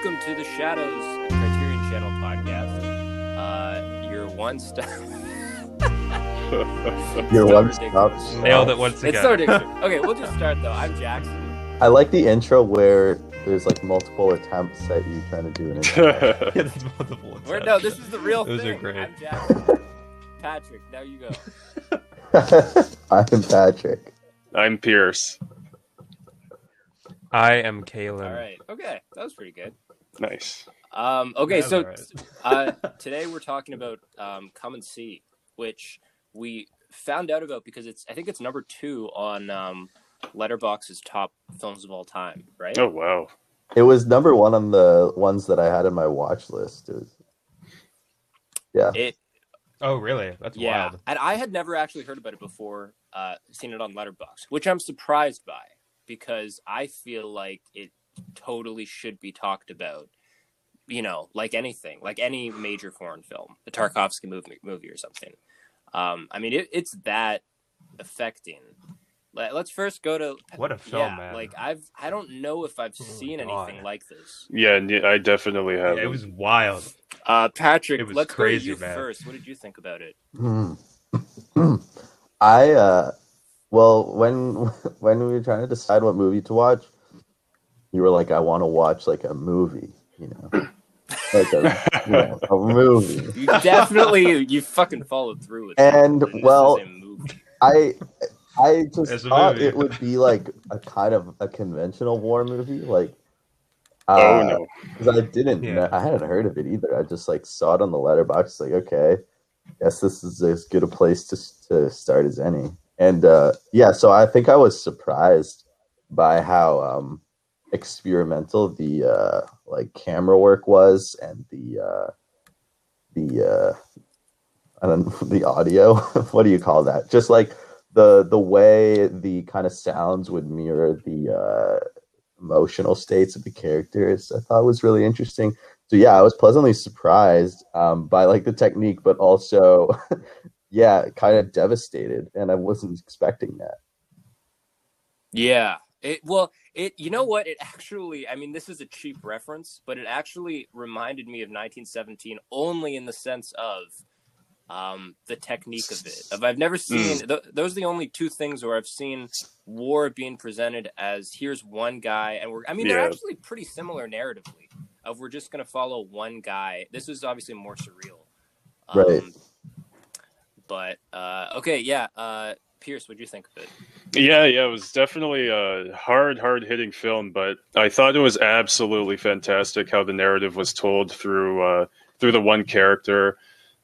Welcome to the Shadows Criterion Channel podcast. Uh, your one stop. Your So one stop. ridiculous. Nailed it once again. It's again. so ridiculous. Okay, we'll just start though. I'm Jackson. I like the intro where there's like multiple attempts at you trying to do an intro. yeah, that's multiple We're, attempts. no, this is the real Those are thing. great. I'm Jackson. Patrick, now you go. I'm Patrick. I'm Pierce. I am Caleb. All right. Okay, that was pretty good. Nice. Um, okay, That's so all right. uh, today we're talking about um, Come and See, which we found out about because it's I think it's number two on um, Letterboxd's top films of all time, right? Oh wow. It was number one on the ones that I had in my watch list. It was- yeah. It Oh, really? That's yeah, wild. and I had never actually heard about it before, uh, seen it on Letterbox, which I'm surprised by because I feel like it totally should be talked about. You know, like anything, like any major foreign film, the Tarkovsky movie, movie or something. Um, I mean, it, it's that affecting. Let, let's first go to What a film, yeah, man. like I've I don't know if I've Oh my seen God. anything like this. Yeah, I y- I definitely Yeah, have. it was wild. Uh, Patrick, It was let's crazy, go to you man. first. What did you think about it? Hmm. I uh well when when we were trying to decide what movie to watch, you were like, I want to watch like a movie, you know. Like a, you know, a movie. You definitely you fucking followed through with And, it. This is well. I I just It's thought movie. it would be like a kind of a conventional war movie, like oh uh, no. because I didn't, Yeah. know, I hadn't heard of it either. I just like saw it on the Letterboxd, like okay, guess this is as good a place to to start as any. And uh, yeah, so I think I was surprised by how um, experimental the uh, like camera work was, and the uh, the uh, I don't know, the audio. what do you call that? Just like the the way the kind of sounds would mirror the uh, emotional states of the characters. I thought was really interesting. So yeah, I was pleasantly surprised um, by like the technique, but also yeah, kind of devastated, and I wasn't expecting that. Yeah. It well, it you know what? It actually I mean this is a cheap reference, but it actually reminded me of 1917 only in the sense of um the technique of it. Of I've never seen th- those are the only two things where I've seen war being presented as here's one guy and we're I mean they're actually pretty similar narratively. Of we're just going to follow one guy. This is obviously more surreal. Um, Right. But uh okay, yeah, uh Pierce, what'd you think of it? Yeah, yeah, it was definitely a hard, hard hitting film, but I thought it was absolutely fantastic how the narrative was told through uh, through the one character.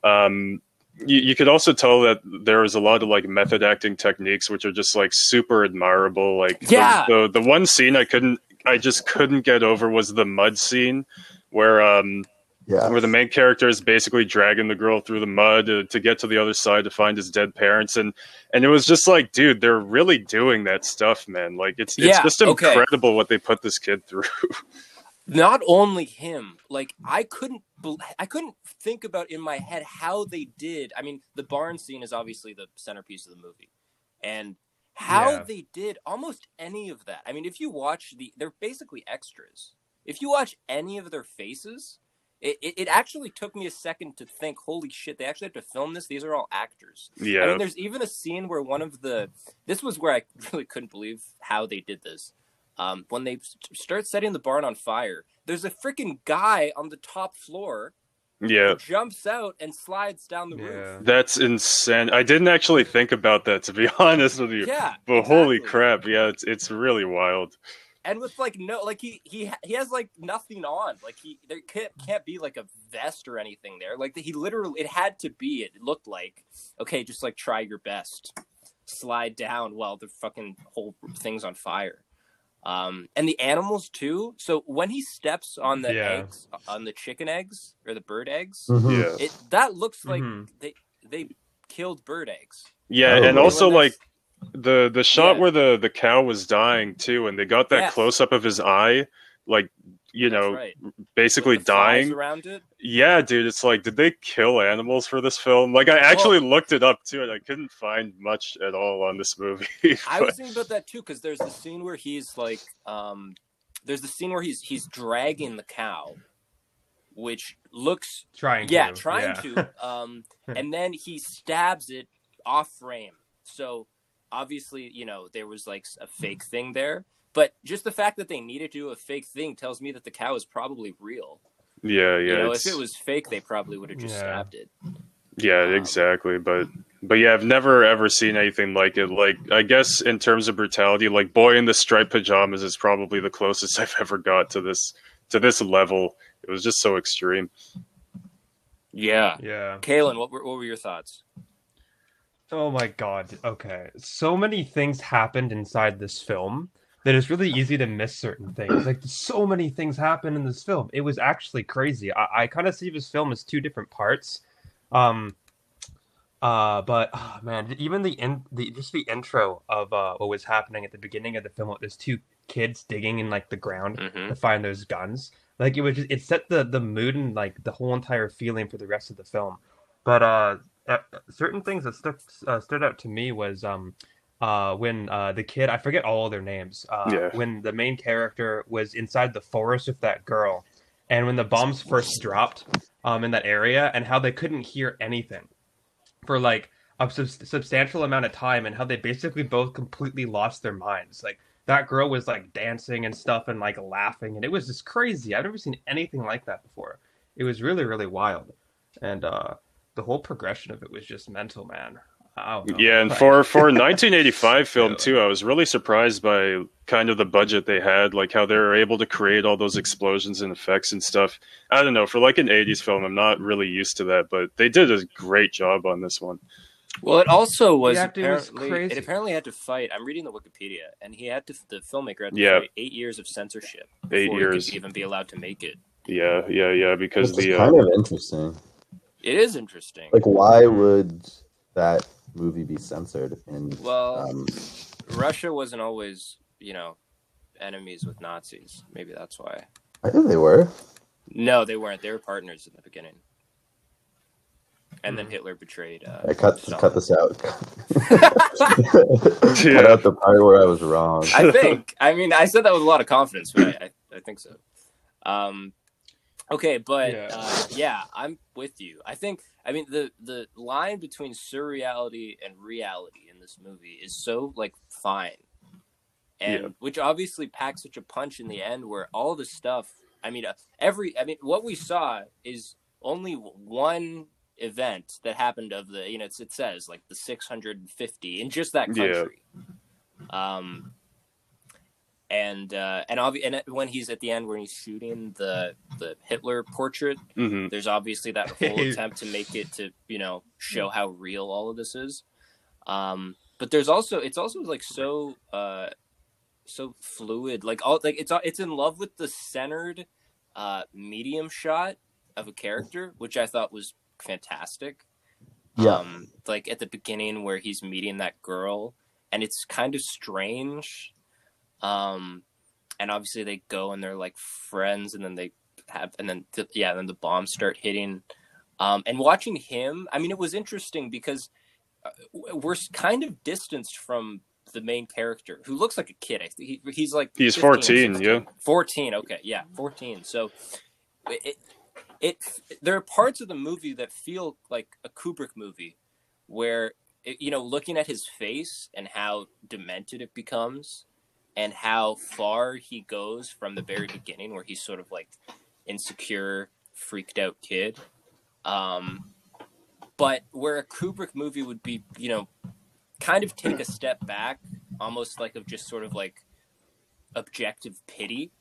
Um, you, you could also tell that there was a lot of like method acting techniques, which are just like super admirable. Like the- Yeah. the, the one scene I couldn't, I just couldn't get over was the mud scene where um Yeah, where the main character is basically dragging the girl through the mud uh, to get to the other side to find his dead parents. And and it was just like dude they're really doing that stuff man. Like it's it's Yeah, just okay. incredible what they put this kid through. Not only him like i couldn't i couldn't think about in my head how they did i mean the barn scene is obviously the centerpiece of the movie. And how Yeah. they did almost any of that. I mean if you watch the they're basically extras. If you watch any of their faces it, it, it actually took me a second to think holy shit they actually have to film this? These are all actors. I yeah. mean, there's even a scene where one of the this was where I really couldn't believe how they did this. Um, when they start setting the barn on fire, there's a freaking guy on the top floor yeah. who jumps out and slides down the Yeah. roof. that's insane. I didn't actually think about that to be honest with you Yeah, but holy crap. Yeah it's it's really wild And with like no, like he he he has like nothing on. Like he there can't can't be like a vest or anything there. Like he literally it had to be. It looked like okay, just like try your best, slide down while the fucking whole thing's on fire. Um, and the animals too. So when he steps on the Yeah. eggs, on the chicken eggs or the bird eggs, Mhm. yeah it that looks like Mhm. they they killed bird eggs. yeah Oh, and really? also like that's- the the shot Yeah. where the the cow was dying too and they got that Yes. close up of his eye like you That's know right. Basically dying around it. Yeah, dude, it's like, did they kill animals for this film? Like, I actually looked it up too, and I couldn't find much at all on this movie. I was thinking about that too because there's the scene where he's like, um, there's the scene where he's he's dragging the cow, which looks Trying yeah to. trying yeah. to um and then he stabs it off frame so obviously you know there was like a fake thing there but just the fact that they needed to do a fake thing tells me that the cow is probably real Yeah, yeah. you know if it was fake they probably would have just Yeah. stabbed it Yeah, Um, exactly. But but yeah, I've never ever seen anything like it. Like I guess in terms of brutality, like boy in the striped pajamas is probably the closest I've ever got to this to this level. It was just so extreme. yeah Yeah. Caleb, what were, what were your thoughts Oh my god. Okay. So many things happened inside this film that it's really easy to miss certain things. Like so many things happened in this film. It was actually crazy. I, I kind of see this film as two different parts. Um uh but oh, man, even the in the just the intro of uh what was happening at the beginning of the film with those two kids digging in like the ground mm-hmm. to find those guns. Like it was just, it set the the mood and like the whole entire feeling for the rest of the film. But uh, uh certain things that stuck uh, stood out to me was um uh when uh the kid I forget all their names uh Yeah. when the main character was inside the forest with that girl and when the bombs first dropped um in that area and how they couldn't hear anything for like a sub- substantial amount of time and how they basically both completely lost their minds. Like that girl was like dancing and stuff and like laughing and it was just crazy. I've never seen anything like that before. It was really really wild. And uh the whole progression of it was just mental man I don't know. Yeah, and for for 1985 film Yeah. too, I was really surprised by kind of the budget they had, like how they were able to create all those explosions and effects and stuff. I don't know, for like an 80s film, I'm not really used to that, but they did a great job on this one. Well, it also was The acting was apparently crazy. it apparently had to fight. I'm reading the Wikipedia, and he had to. The filmmaker had to Yeah. fight eight years of censorship Eight before years. he could even be allowed to make it. Yeah, yeah, yeah, because Which is the kind uh, of interesting. It is interesting. Like, why would that movie be censored? And well, um, Russia wasn't always, you know, enemies with Nazis. Maybe that's why. I think they were. No, they weren't. They were partners in the beginning. And then Hmm. Hitler betrayed. Uh, I cut Stalin. cut this out. cut out the part where I was wrong. I think. I mean, I said that with a lot of confidence, but I, I, I think so. Um, okay, but Yeah. yeah. Uh, yeah, I'm with you. I think. I mean, the the line between surreality and reality in this movie is so like fine, and Yeah. which obviously packs such a punch in the end, where all the stuff. I mean, uh, every. I mean, what we saw is only one event that happened of the you know it's, it says like the 650 in just that Yeah. country um and uh and obvi- and when he's at the end when he's shooting the the hitler portrait mhm. there's obviously that whole attempt to make it to you know show how real all of this is um but there's also it's also like so uh so fluid like all like it's it's in love with the centered uh medium shot of a character which i thought was fantastic Yeah. um like at the beginning where he's meeting that girl and it's kind of strange um and obviously they go and they're like friends and then they have and then th- yeah then the bombs start hitting. Um and watching him i mean it was interesting because uh, we're kind of distanced from the main character who looks like a kid. I think he, he's like He's 14, yeah. 14 okay yeah 14 so it, it there are parts of the movie that feel like a kubrick movie where it, you know looking at his face and how demented it becomes and how far he goes from the very beginning where he's sort of like insecure freaked out kid. Um but where a kubrick movie would be you know kind of take a step back almost like of just sort of like objective pity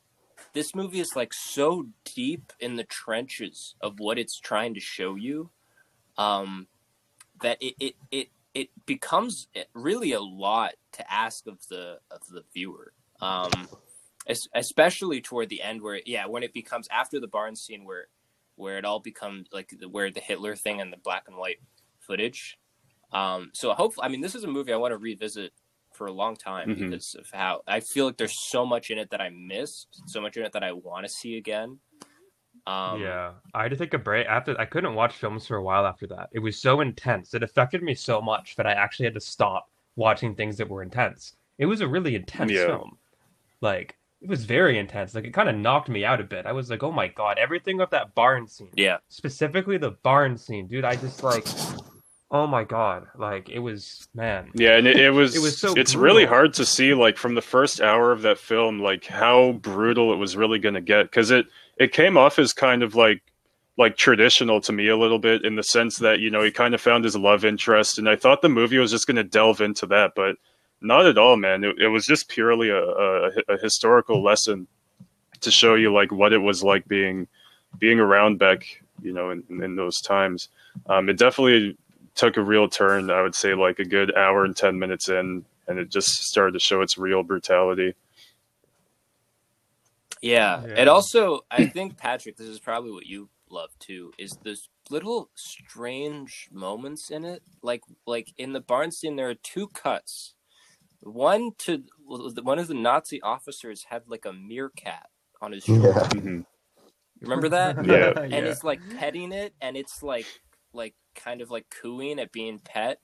this movie is like so deep in the trenches of what it's trying to show you um that it it it, it becomes really a lot to ask of the of the viewer. Um especially toward the end where yeah when it becomes after the barn scene where where it all becomes like the- where the hitler thing and the black and white footage. Um so hopefully i mean this is a movie i want to revisit for a long time Mhm. because of how i feel like there's so much in it that i missed so much in it that i want to see again um yeah, I had to take a break after. I couldn't watch films for a while after that. It was so intense. It affected me so much that I actually had to stop watching things that were intense. It was a really intense Yeah. film. Like it was very intense. Like it kind of knocked me out a bit. I was like, oh my god, everything of that barn scene. Yeah. Specifically the barn scene, dude. I just like, oh my god, like it was man. Yeah, and it, it was It was so it's really hard to see like from the first hour of that film like how brutal it was really going to get cuz it it came off as kind of like like traditional to me a little bit in the sense that you know he kind of found his love interest and I thought the movie was just going to delve into that but not at all man. It, it was just purely a, a, a historical lesson to show you like what it was like being being around back you know in, in those times. Um, it definitely took a real turn i would say like a good hour and 10 minutes in and it just started to show its real brutality Yeah. Yeah. And also, I think Patrick, this is probably what you love too, is this little strange moments in it. Like like in the barn scene, there are two cuts. One to one of the Nazi officers had like a meerkat on his shoulder. Yeah. Mhm. Remember that? Yeah. and it's like petting it and it's like like kind of like cooing at being pet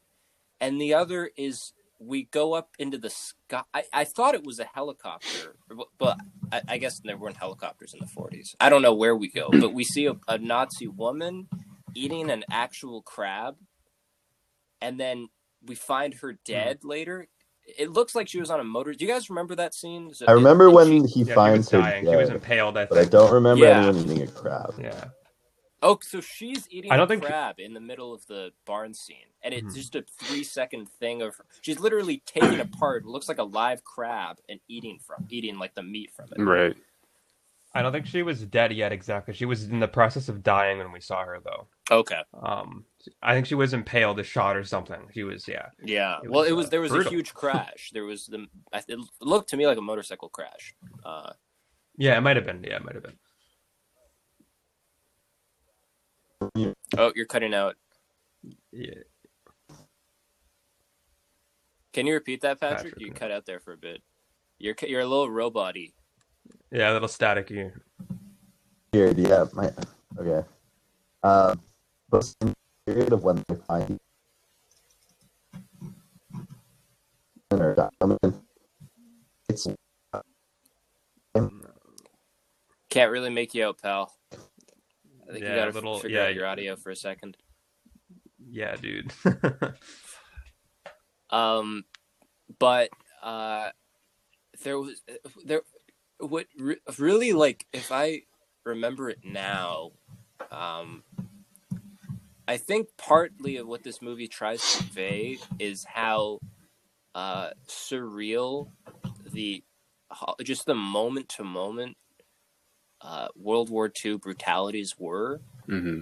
and the other is we go up into the sky i, I thought it was a helicopter but- but I, I guess there weren't helicopters in the 40s i don't know where we go but we see a, a nazi woman eating an actual crab and then we find her hmm. dead later it looks like she was on a motor do you guys remember that scene it- I remember and when she- he yeah, she was finds her dying. She was dead, impaled. I but I don't remember Yeah. anyone eating a crab. Yeah. Oh, so she's eating I don't a think- crab in the middle of the barn scene, and it's Mhm. just a three second thing of she's literally taking apart. It looks like a live crab and eating from eating like the meat from it. right I don't think she was dead yet. Exactly. She was in the process of dying when we saw her, though. Okay, Um, I think she was impaled, a shot or something. She was, yeah. yeah. It well, was, it was uh, there was brutal. a huge crash. There was the it looked to me like a motorcycle crash. Uh, Yeah, it might have been. Yeah, it might have been. Oh, you're cutting out. Yeah. Can you repeat that, Patrick? Patrick, you no. cut out there for a bit. You're you're a little robot-y. Yeah, a little staticky. Period. Yeah. My, okay. Uh, but in the period of when they find or dominant, it's Can't really make you out, pal. I think you Yeah, gotta little- figure yeah, out your audio for a second. Yeah, dude. Um, but uh, there was there what re- really like if I remember it now, um, I think partly of what this movie tries to convey is how uh, surreal the just the moment to moment uh, World War II brutalities were hmm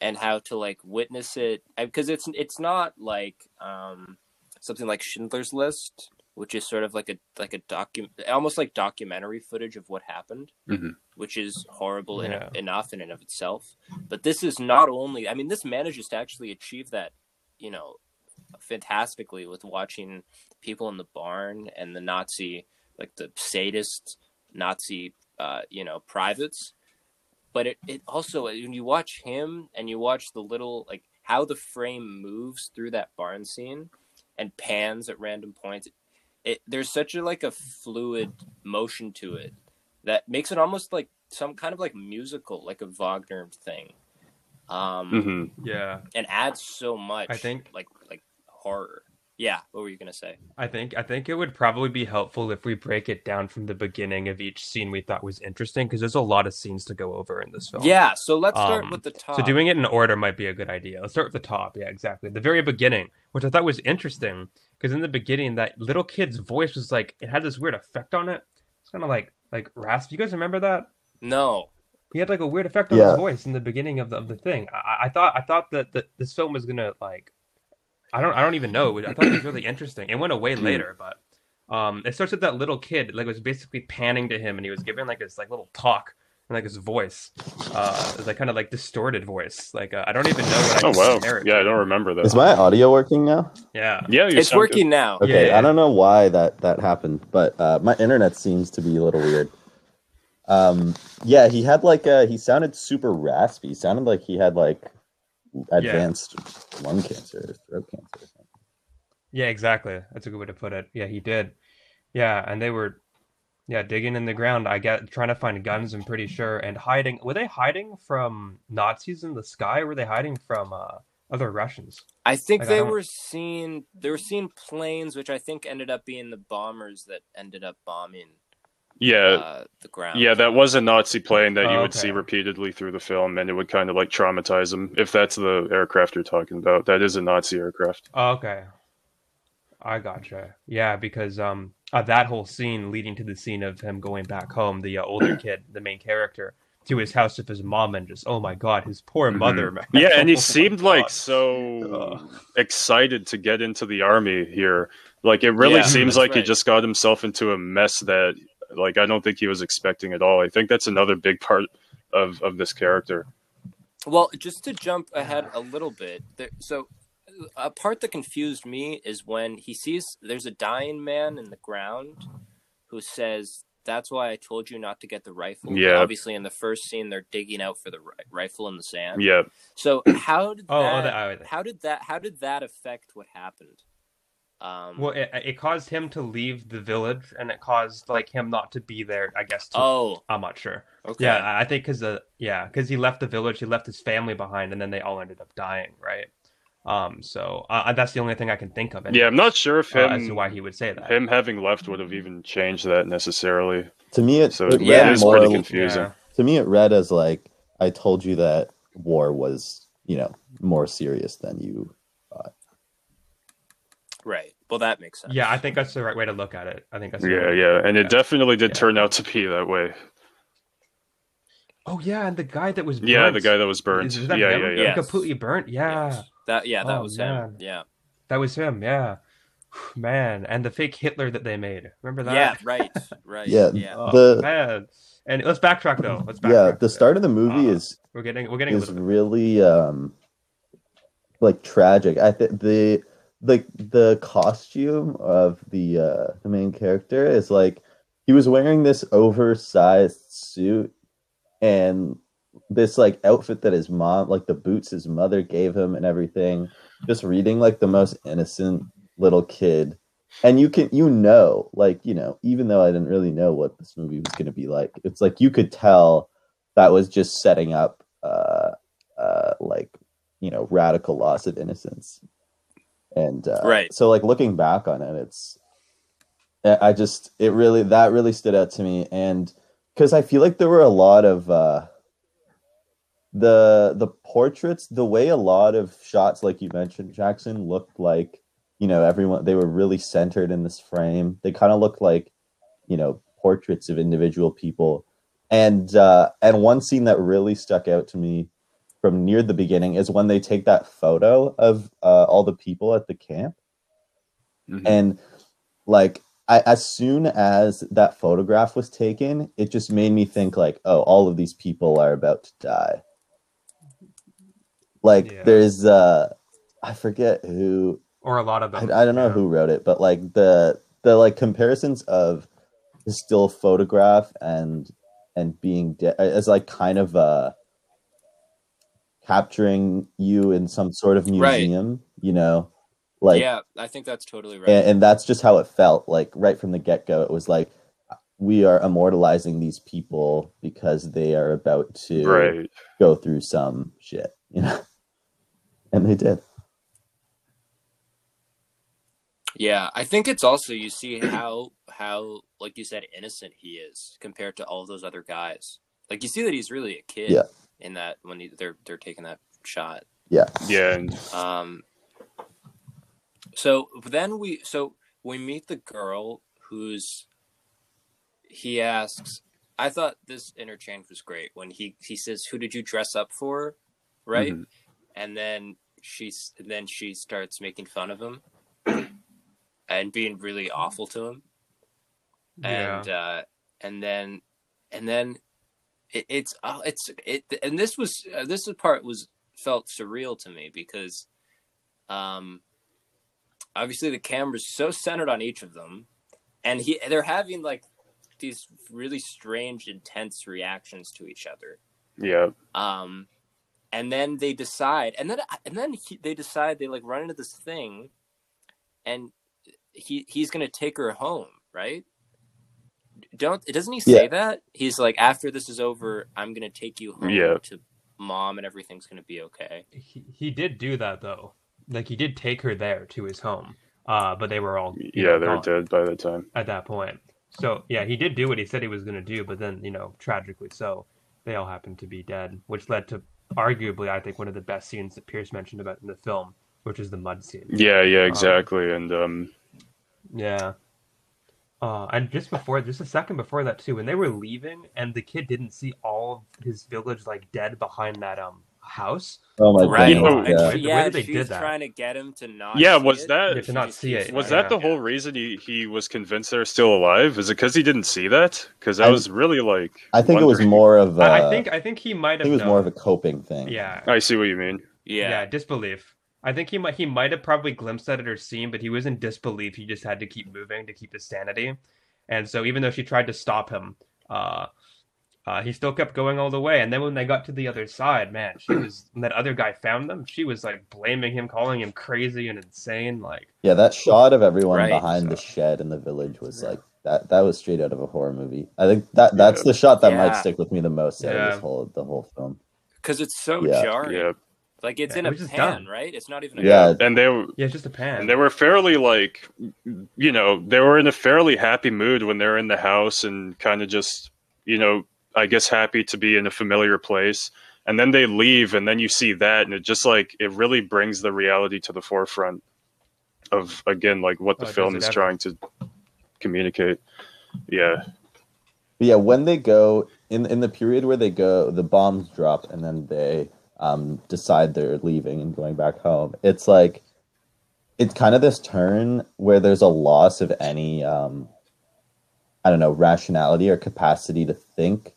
and how to like witness it because it's it's not like um something like Schindler's List which is sort of like a like a document, almost like documentary footage of what happened Mhm. which is horrible in, enough in and of itself. But this is not only I mean this manages to actually achieve that you know fantastically with watching people in the barn and the Nazi like the sadist Nazi uh you know privates. But it, it also when you watch him and you watch the little like how the frame moves through that barn scene and pans at random points it there's such a like a fluid motion to it that makes it almost like some kind of like musical like a wagner thing. Um hmm yeah, and adds so much I think- like like horror yeah what were you gonna say I think I think it would probably be helpful if we break it down from the beginning of each scene we thought was interesting because there's a lot of scenes to go over in this film. yeah so let's start Um, with the top So doing it in order might be a good idea. Let's start with the top. Yeah, exactly. The very beginning, which I thought was interesting, because in the beginning, that little kid's voice was like it had this weird effect on it. It's kind of like like rasp. You guys remember that? no He had like a weird effect on Yeah. his voice in the beginning of the, of the thing. I, I thought I thought that, that this film was gonna like I don't I don't even know. I thought it was really interesting. It went away later, but um, it starts with that little kid like was basically panning to him, and he was giving like this like little talk and like his voice, uh, it was like kind of like distorted voice. Like uh, I don't even know what I oh wow yeah i don't remember that is my audio working now? Yeah, yeah you it's sound working now Okay, Yeah. I don't know why that that happened, but uh, my internet seems to be a little weird. Um, yeah, he had like a he sounded super raspy. He sounded like he had like advanced lung cancer, or throat cancer. Or yeah, exactly. That's a good way to put it. Yeah, he did. Yeah, and they were. Yeah, digging in the ground. I get trying to find guns. I'm pretty sure, and hiding. Were they hiding from Nazis in the sky? Or were they hiding from uh, other Russians? I think Like, they don't- were seeing they were seeing planes, which I think ended up being the bombers that ended up bombing Yeah, uh, the ground. yeah, that was a Nazi plane that you Oh, would see repeatedly through the film, and it would kind of like traumatize them. If that's the aircraft you're talking about, that is a Nazi aircraft. Oh, okay, I gotcha. Yeah, because um, uh, that whole scene leading to the scene of him going back home, the uh, older kid, the main character, to his house with his mom, and just oh my god, his poor Mhm. mother, man. Yeah, and he Oh seemed like God. so Ugh. excited to get into the army here. Like it really Yeah, seems that's like he just got himself into a mess that like I don't think he was expecting at all. I think that's another big part of of this character. Well, just to jump ahead a little bit, there, so a part that confused me is when he sees there's a dying man in the ground who says, "That's why I told you not to get the rifle." Yeah. Obviously, in the first scene, they're digging out for the ri- rifle in the sand. Yeah. So how did Oh, that, oh, that- oh, how did that how did that affect what happened? Um, Well, it, it caused him to leave the village, and it caused like him not to be there. I guess. To, oh, I'm not sure. okay. Yeah, I I think because the yeah, because he left the village, he left his family behind, and then they all ended up dying, right? Um, so uh, that's the only thing I can think of. It. Yeah, I'm not sure if uh, as to why he would say that. him having left would have even changed that necessarily. To me, it, So it yeah, it is more. pretty confusing. Yeah. To me, it read as like I told you that war was, you know, more serious than you. Right. Well, that makes sense. Yeah, I think that's the right way to look at it. I think that's the Yeah, right- yeah, and Yeah. it definitely did Yeah. turn out to be that way. Oh yeah, and the guy that was Yeah, the guy that was burnt. Is, is Yeah, that yeah, him? yeah. Yeah. Like, completely burnt. Yeah, Yes. That yeah, that Oh, was man. him. Yeah. that was him. Yeah, man, and the fake Hitler that they made. Remember that? Yeah. Right. Right. Yeah. Yeah. Oh, The- man. And let's backtrack though. Let's backtrack. Yeah, the start of the movie Uh, is We're getting we're getting a is bit. really um like tragic. I think the the the costume of the uh the main character is like he was wearing this oversized suit and this like outfit that his mom like the boots his mother gave him and everything just reading like the most innocent little kid. And you can you know like you know even though i didn't really know what this movie was going to be like it's like you could tell that was just setting up uh uh like you know radical loss of innocence and uh Right. so like looking back on it it's i just it really that really stood out to me. And because i feel like there were a lot of uh the the portraits the way a lot of shots like you mentioned jackson looked like you know everyone they were really centered in this frame. They kind of looked like you know portraits of individual people. And uh and one scene that really stuck out to me from near the beginning is when they take that photo of uh, all the people at the camp Mhm. and like I, as soon as that photograph was taken it just made me think like oh all of these people are about to die like Yeah. there's uh i forget who or a lot of I, them. I don't know yeah. who wrote it, but like the the like comparisons of the still photograph and and being dead is like kind of uh capturing you in some sort of Right. museum, you know, like yeah, I think that's totally right. and, and that's just how it felt. Like right from the get go, it was like we are immortalizing these people because they are about to Right. go through some shit, you know, and they did. Yeah, I think it's also you see how how like you said innocent he is compared to all those other guys. Like you see that he's really a kid Yeah. In that when they're they're taking that shot. Yeah, Yeah, and Um so then we so we meet the girl who's he asks I thought this interchange was great when he he says who did you dress up for? Right? Mhm. and then she's and then she starts making fun of him and being really awful to him Yeah. and uh and then and then it, it's oh it's it and this was uh, this part was felt surreal to me because um obviously the camera's so centered on each of them and he they're having like these really strange intense reactions to each other. Yeah, um and then they decide and then and then he, they decide they like run into this thing and he he's gonna take her home right don't doesn't he say Yeah. that? He's like, after this is over, I'm gonna take you home Yeah. to mom, and everything's gonna be okay. He, he did do that though. Like he did take her there to his home. Uh, but they were all Yeah, know, they're gone dead by the time. at that point. So yeah, he did do what he said he was going to do, but then you know, tragically so, they all happened to be dead, which led to arguably, I think, one of the best scenes that Pierce mentioned about in the film, which is the mud scene. Yeah, yeah, exactly. And um, Yeah. Uh, and just before, just a second before that too, when they were leaving, and the kid didn't see all of his village like dead behind that um house. Oh my Right? You goodness, know, yeah. The way that they she did was that. trying to get him to not. Yeah, see was that- but Yeah, to not see it. was like- that the whole reason he, he was convinced they're still alive? Is it because he didn't see that? Because that I- was really like. I think it was more of. Uh, I, I think I think he might have. think it was more of a coping thing. Yeah, I see what you mean. yeah, Yeah, disbelief. I think he might he might have probably glimpsed at it or seen, but he was in disbelief. He just had to keep moving to keep his sanity, and so even though she tried to stop him, uh, uh, he still kept going all the way. And then when they got to the other side, man, she was when that other guy found them. She was like blaming him, calling him crazy and insane. Like, Yeah, that shot of everyone Right, behind the shed in the village was like that. That was straight out of a horror movie. I think that that's the shot that Yeah. might stick with me the most out of Yeah. this whole the whole film. because it's so Yeah. jarring. Yeah, Like it's Yeah, in it a was pan, done. right? It's not even. A Yeah, and they were. yeah, just a pan. And they were fairly like, you know, they were in a fairly happy mood when they're in the house and kind of just, you know, I guess happy to be in a familiar place. And then they leave, and then you see that, and it just like it really brings the reality to the forefront of again like what the Oh, film is it ever. trying to communicate. Yeah, yeah, when they go in in the period where they go, the bombs drop, and then they um, decide they're leaving and going back home. It's like it's kind of this turn where there's a loss of any um, I don't know rationality or capacity to think.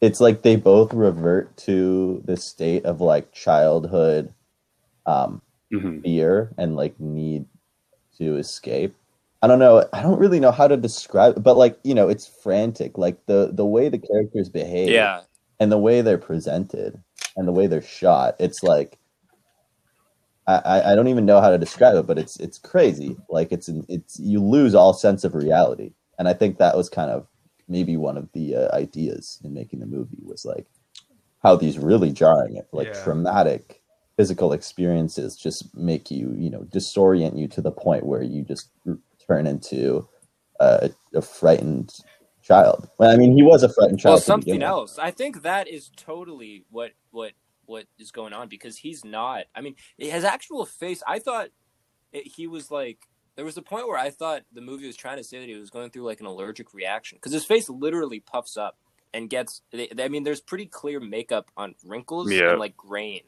It's like they both revert to the state of like childhood um, hmm fear and like need to escape. I don't know. I don't really know how to describe it, but like, you know, it's frantic. Like the the way the characters behave Yeah, and the way they're presented and the way they're shot, it's like I, I- don't even know how to describe it, but it's it's crazy. Like it's it's you lose all sense of reality. And I think that was kind of maybe one of the uh, ideas in making the movie was like how these really jarring, like Yeah. traumatic physical experiences just make you, you know, disorient you to the point where you just turn into a, a frightened child. Well, I mean, he was a frightened child. well, something else. I think that is totally what what what is going on because he's not. I mean, his actual face. I thought it, he was like. There was a point where I thought the movie was trying to say that he was going through like an allergic reaction because his face literally puffs up and gets. I mean, there's pretty clear makeup on wrinkles Yeah. and like grain.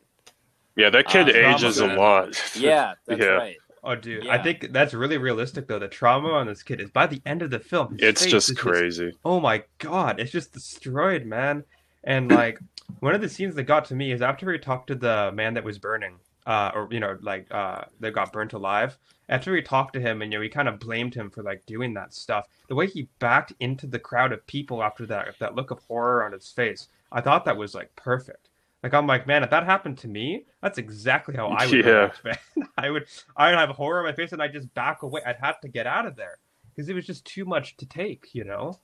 yeah, that kid Uh, ages a lot. Yeah, that's Yeah. right. Oh, dude, I think that's really realistic though. The trauma on this kid is by the end of the film. it's just is crazy. oh my god, it's just destroyed, man. And like one of the scenes that got to me is after he talked to the man that was burning, uh, or you know, like uh, that got burnt alive. After he talked to him, and you know, he kind of blamed him for like doing that stuff. The way he backed into the crowd of people after that, that look of horror on his face, I thought that was like perfect. Like I'm like, man, if that happened to me, that's exactly how I would Yeah. react, man. I would, I would have horror on my face, and I would just back away. I'd have to get out of there because it was just too much to take, you know.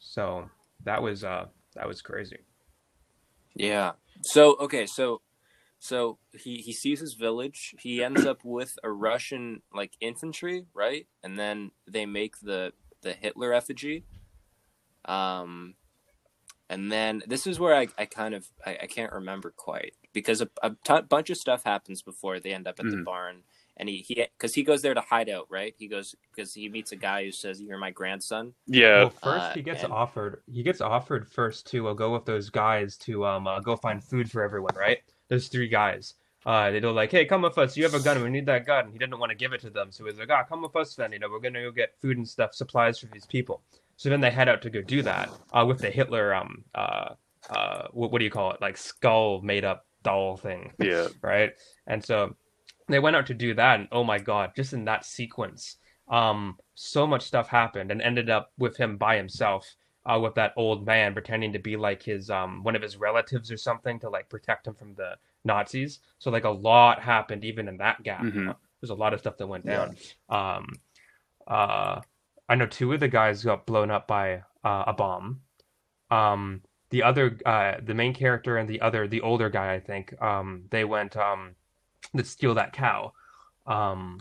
So that was uh that was crazy. Yeah. So okay, so so he he sees his village. He ends up with a Russian like infantry, right? And then they make the the Hitler effigy. Um, and then this is where I, I kind of I, I can't remember quite because a, a bunch of stuff happens before they end up at the Mhm. barn. And he he because he goes there to hide out, right? He goes because he meets a guy who says, "You're my grandson." Yeah, well, first uh, he gets and- offered he gets offered first to uh, go with those guys to um uh, go find food for everyone, right? Those three guys. Uh, they go like, "Hey, come with us. You have a gun. We need that gun." He didn't want to give it to them, so he's like, "Ah, come with us then. You know, we're gonna go get food and stuff, supplies for these people." So then they head out to go do that uh, with the Hitler um uh uh what, what do you call it like skull made up doll thing yeah. right? And so they went out to do that, and oh my god, just in that sequence, um, so much stuff happened, and ended up with him by himself, uh, with that old man pretending to be like his um one of his relatives or something to like protect him from the Nazis. So like a lot happened even in that gap. Mhm. you know? There's a lot of stuff that went down. Um, uh, I know two of the guys got blown up by uh, a bomb. Um, the other, uh, the main character and the other, the older guy, I think, um, they went um, to steal that cow, um,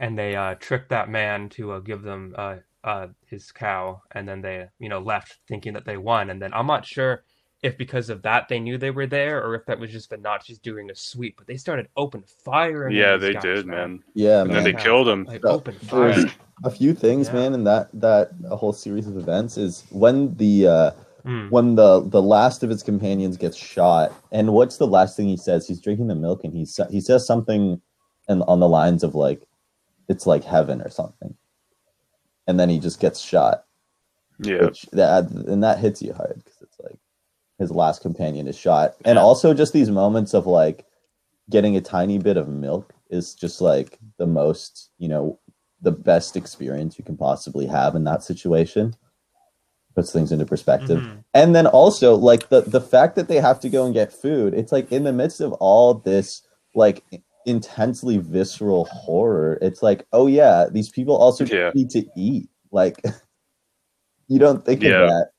and they uh, tricked that man to uh, give them uh, uh, his cow, and then they, you know, left thinking that they won. And then I'm not sure if because of that they knew they were there, or if that was just the Nazis doing a sweep. But they started open fire. Yeah, they did, man. Yeah, And man. then they killed him. Like open fire. a few things, Yeah. man, in that that a whole series of events is when the uh, Mm. when the the last of his companions gets shot, and what's the last thing he says? He's drinking the milk, and he sa- he says something, and on the lines of like, "It's like heaven" or something, and then he just gets shot. Yeah. Which that and that hits you hard because it's like his last companion is shot, and Yeah. also just these moments of like getting a tiny bit of milk is just like the most you know the best experience you can possibly have in that situation puts things into perspective Mhm. and then also like the the fact that they have to go and get food it's like in the midst of all this like intensely visceral horror it's like oh yeah these people also Yeah. need to eat like you don't think Yeah. of that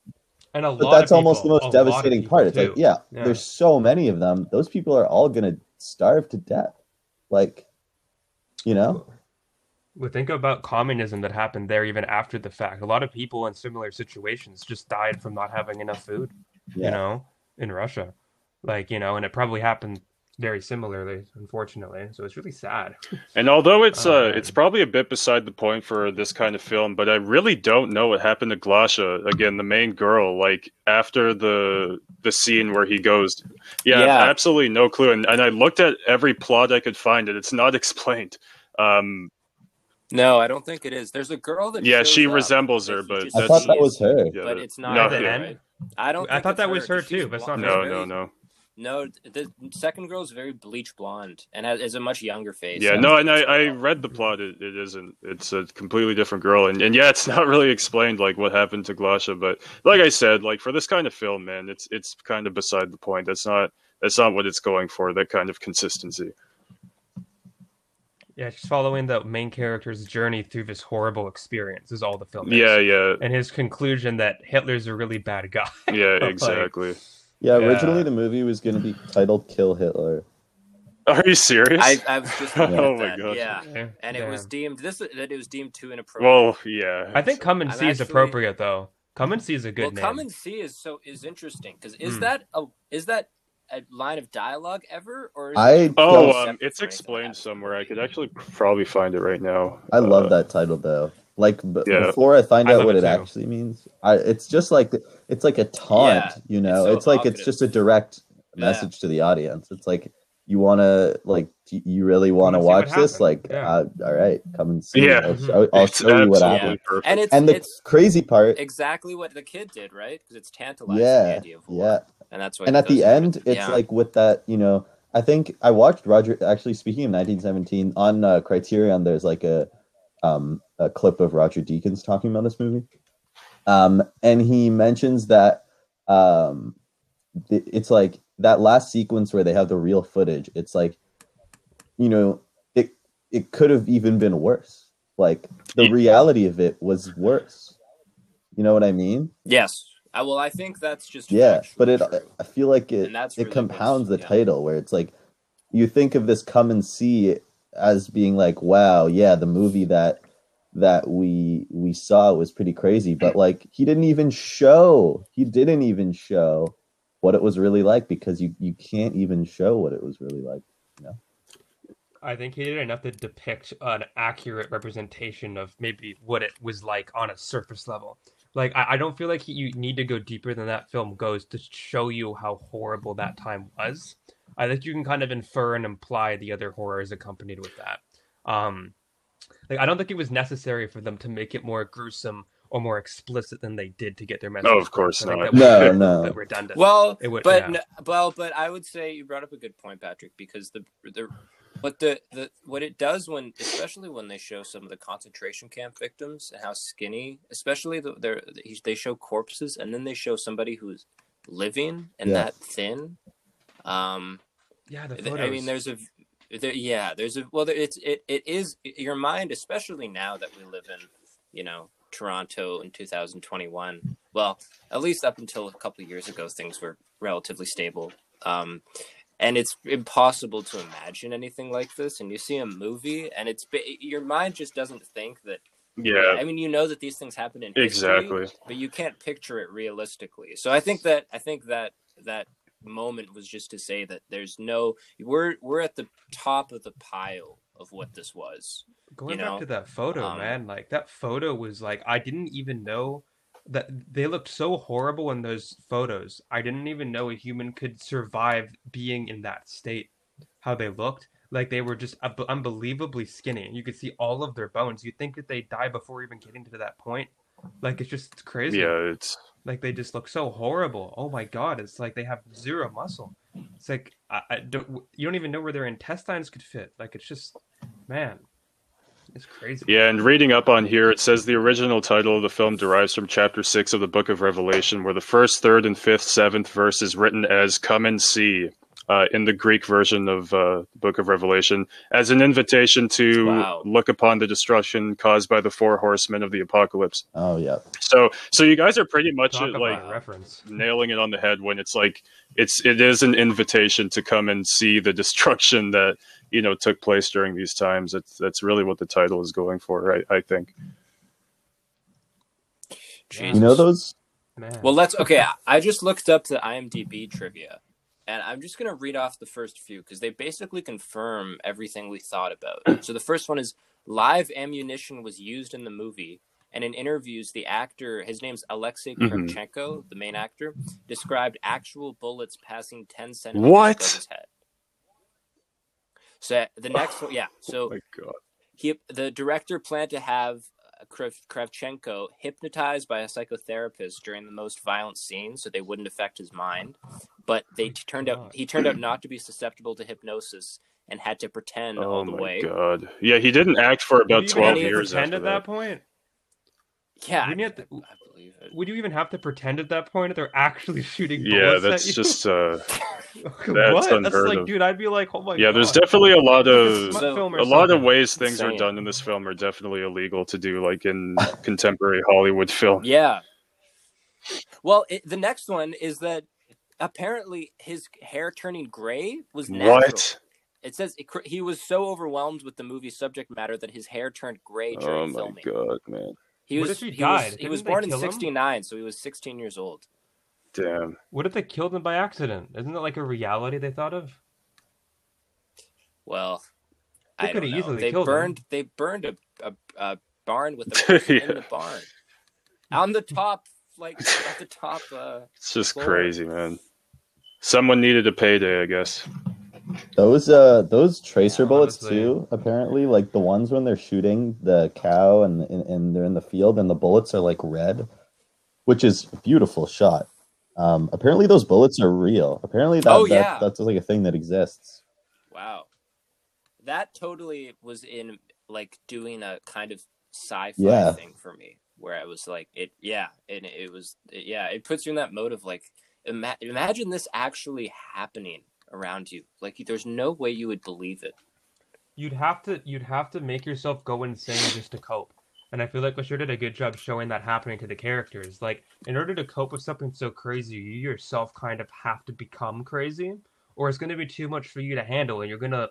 And a but that's of almost the most devastating people, part it's like yeah, Yeah. there's so many of them those people are all gonna starve to death like you know Well, think about communism that happened there even after the fact. A lot of people in similar situations just died from not having enough food, yeah you know, in Russia. Like, you know, and it probably happened very similarly, unfortunately. So it's really sad. And although it's uh, it's probably a bit beside the point for this kind of film, but I really don't know what happened to Glasha again, the main girl. Like after the the scene where he goes, yeah, Yeah. absolutely no clue. And and I looked at every plot I could find, and it's not explained. Um, No, I don't think it is. There's a girl that. yeah, shows she up resembles her, but i that's thought that was her yeah, but it's not. no, At the her, end? right? I don't. I think thought it's that was her too, but it's not no, her. No, no. No, the second girl is very bleach blonde and has is a much younger face. Yeah, than no, and I, I read the plot. It, it isn't. It's a completely different girl, and, and yeah, it's not really explained like what happened to Glasha. But like I said, like for this kind of film, man, it's it's kind of beside the point. That's not that's not what it's going for. That kind of consistency. Yeah, just following the main character's journey through this horrible experience is all the film is. Yeah, yeah, And his conclusion that Hitler's a really bad guy. yeah, exactly. yeah Yeah. originally the movie was going to be titled kill hitler Are you serious? I, I was just looking Oh at my that. gosh. Yeah, Yeah, and it was deemed this that it was deemed too inappropriate. well, yeah. I think Come and I'm See is appropriate though. Come and See is a good well, name. come and see is so is interesting because is Hmm. that a is that a line of dialogue ever or is I it Oh, um, it's explained somewhere. I could actually probably find it right now. I love Uh, that title though. Like b- Yeah. before I find I out what it it, too. actually means, I, it's just like it's like a taunt. Yeah, you know, it's it's, so like it's just a direct Yeah. message to the audience. It's like you want to like do you really want to and see what watch this? Like, Yeah. uh, all right, come and see. Yeah. I'll show, I'll show you what absolutely happened. perfect. and it's And the it's crazy part, exactly what the kid did, right? Because it's tantalizing the yeah, idea of war, yeah. and that's what. and at the those- end it's yeah. like with that you know i think i watched roger actually speaking of 1917 on uh, criterion there's like a um a clip of roger deakins talking about this movie. Um and he mentions that um it's like that last sequence where they have the real footage it's like you know it it could have even been worse. Like the reality of it was worse. You know what i mean? Yes, I, well, I think that's just yeah but it true. i feel like it it really compounds the yeah. title where it's like you think of this come and see as being like wow yeah the movie that that we we saw was pretty crazy but like he didn't even show he didn't even show what it was really like because you you can't even show what it was really like no. I think he did enough to depict an accurate representation of maybe what it was like on a surface level. Like I, I don't feel like he, you need to go deeper than that film goes to show you how horrible that time was. I think you can kind of infer and imply the other horrors accompanied with that. Um, like I don't think it was necessary for them to make it more gruesome or more explicit than they did to get their message. No, of course not. that No, no. redundant. Well, It would- but yeah. no, well, but I would say you brought up a good point, Patrick, because the the what the, the what it does when especially when they show some of the concentration camp victims and how skinny, especially the, they're, they show corpses and then they show somebody who's living and Yeah. that thin. Um, yeah, the photos. I mean, there's a there, yeah, there's a well, it's it it is your mind, especially now that we live in you know Toronto in 2021. Well, at least up until a couple of years ago, things were relatively stable. Um, and it's impossible to imagine anything like this. And you see a movie, and it's your mind just doesn't think that. Yeah. I mean, you know that these things happen in history, Exactly. but you can't picture it realistically. So I think that I think that that moment was just to say that there's no we're we're at the top of the pile of what this was. Going you know, back to that photo, um, man, like that photo was like I didn't even know that they looked so horrible in those photos. I didn't even know a human could survive being in that state. How they looked, like they were just un- unbelievably skinny. You could see all of their bones. You'd think that they die before even getting to that point. Like it's just it's crazy. Yeah, it's Like they just look so horrible. Oh my god, it's like they have zero muscle. It's like I, I don't. You don't even know where their intestines could fit. Like it's just, man, it's crazy. Yeah, and reading up on here, it says the original title of the film derives from chapter 6 of the book of Revelation, where the first, third, and fifth, seventh verse is written as come and see uh, in the Greek version of uh, the book of Revelation as an invitation to Wow. look upon the destruction caused by the four horsemen of the apocalypse. Oh yeah. So, so you guys are pretty much Talk like reference. nailing it on the head when it's like it's it is an invitation to come and see the destruction that you know took place during these times. That's that's really what the title is going for, I, I think. Jesus. You know those? Man. Well, let's okay. I- I just looked up the IMDb trivia, and I'm just gonna read off the first few because they basically confirm everything we thought about. So the first one is live ammunition was used in the movie, and in interviews, the actor, his name's Alexei Mhm. The main actor, described actual bullets passing 10 centimeters What? above his head. So the next one, yeah. So Oh my God. he the director planned to have Kravchenko hypnotized by a psychotherapist during the most violent scenes so they wouldn't affect his mind but they Oh, turned out he turned out not to be susceptible to hypnosis and had to pretend Oh all the my way God. Yeah, he didn't act for about you twelve years pretend after at that. that point? yeah Wouldn't to- I believe it Would you even have to pretend at that point that they're actually shooting Yeah, that's at you? just uh what? that's That's unheard like, of. dude, I'd be like, oh my yeah. god. There's definitely a lot of So- film or a lot of ways things are done in this film are definitely illegal to do, like in contemporary Hollywood film. yeah well it, the next one is that apparently his hair turning gray was natural What? it says it, cr- he was so overwhelmed with the movie's subject matter that his hair turned gray during filming. Oh my filming God, man! He What was if he he, died? was he Didn't was born in kill him? '69, so he was 16 years old. Damn. What if they killed him by accident? Isn't that like a reality they thought of? Well, They I coulda don't know. easily They killed him. burned they burned a, a, a barn with a person in the barn on the top, like at the top. Uh, It's just Floor. crazy, man. Someone needed a payday, I guess. Those uh those tracer Yeah, bullets too. Apparently, like the ones when they're shooting the cow and, and and they're in the field and the bullets are like red, which is a beautiful shot. Um, apparently, those bullets are real. Apparently, that, Oh, that yeah. that's like a thing that exists. wow, that totally was in like doing a kind of sci-fi Yeah. thing for me, where I was like, it yeah, and it was yeah, it puts you in that mode of like, ima- imagine this actually happening around you. Like, there's no way you would believe it. You'd have to you'd have to make yourself go insane just to cope. And I feel like Lashir did a good job showing that happening to the characters. Like, in order to cope with something so crazy, you yourself kind of have to become crazy, or it's going to be too much for you to handle, and you're gonna,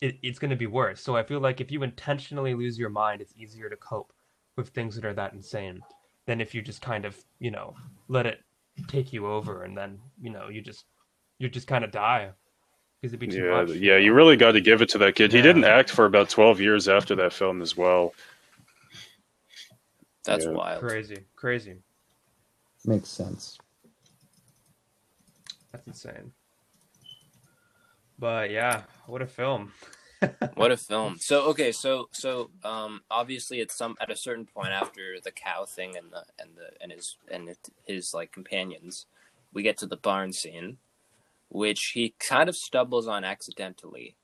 it, it's going to be worse. So I feel like if you intentionally lose your mind, it's easier to cope with things that are that insane than if you just kind of, you know, let it take you over, and then you know you just you just kind of die because it'd be too Yeah, much. yeah. You really got to give it to that kid. He didn't act for about twelve years after that film as well. That's Yeah. wild. Crazy, crazy. Makes sense. That's insane. But yeah, what a film. what a film so okay so so um obviously at some at a certain point after the cow thing and the and the and his and his like companions we get to the barn scene which he kind of stumbles on accidentally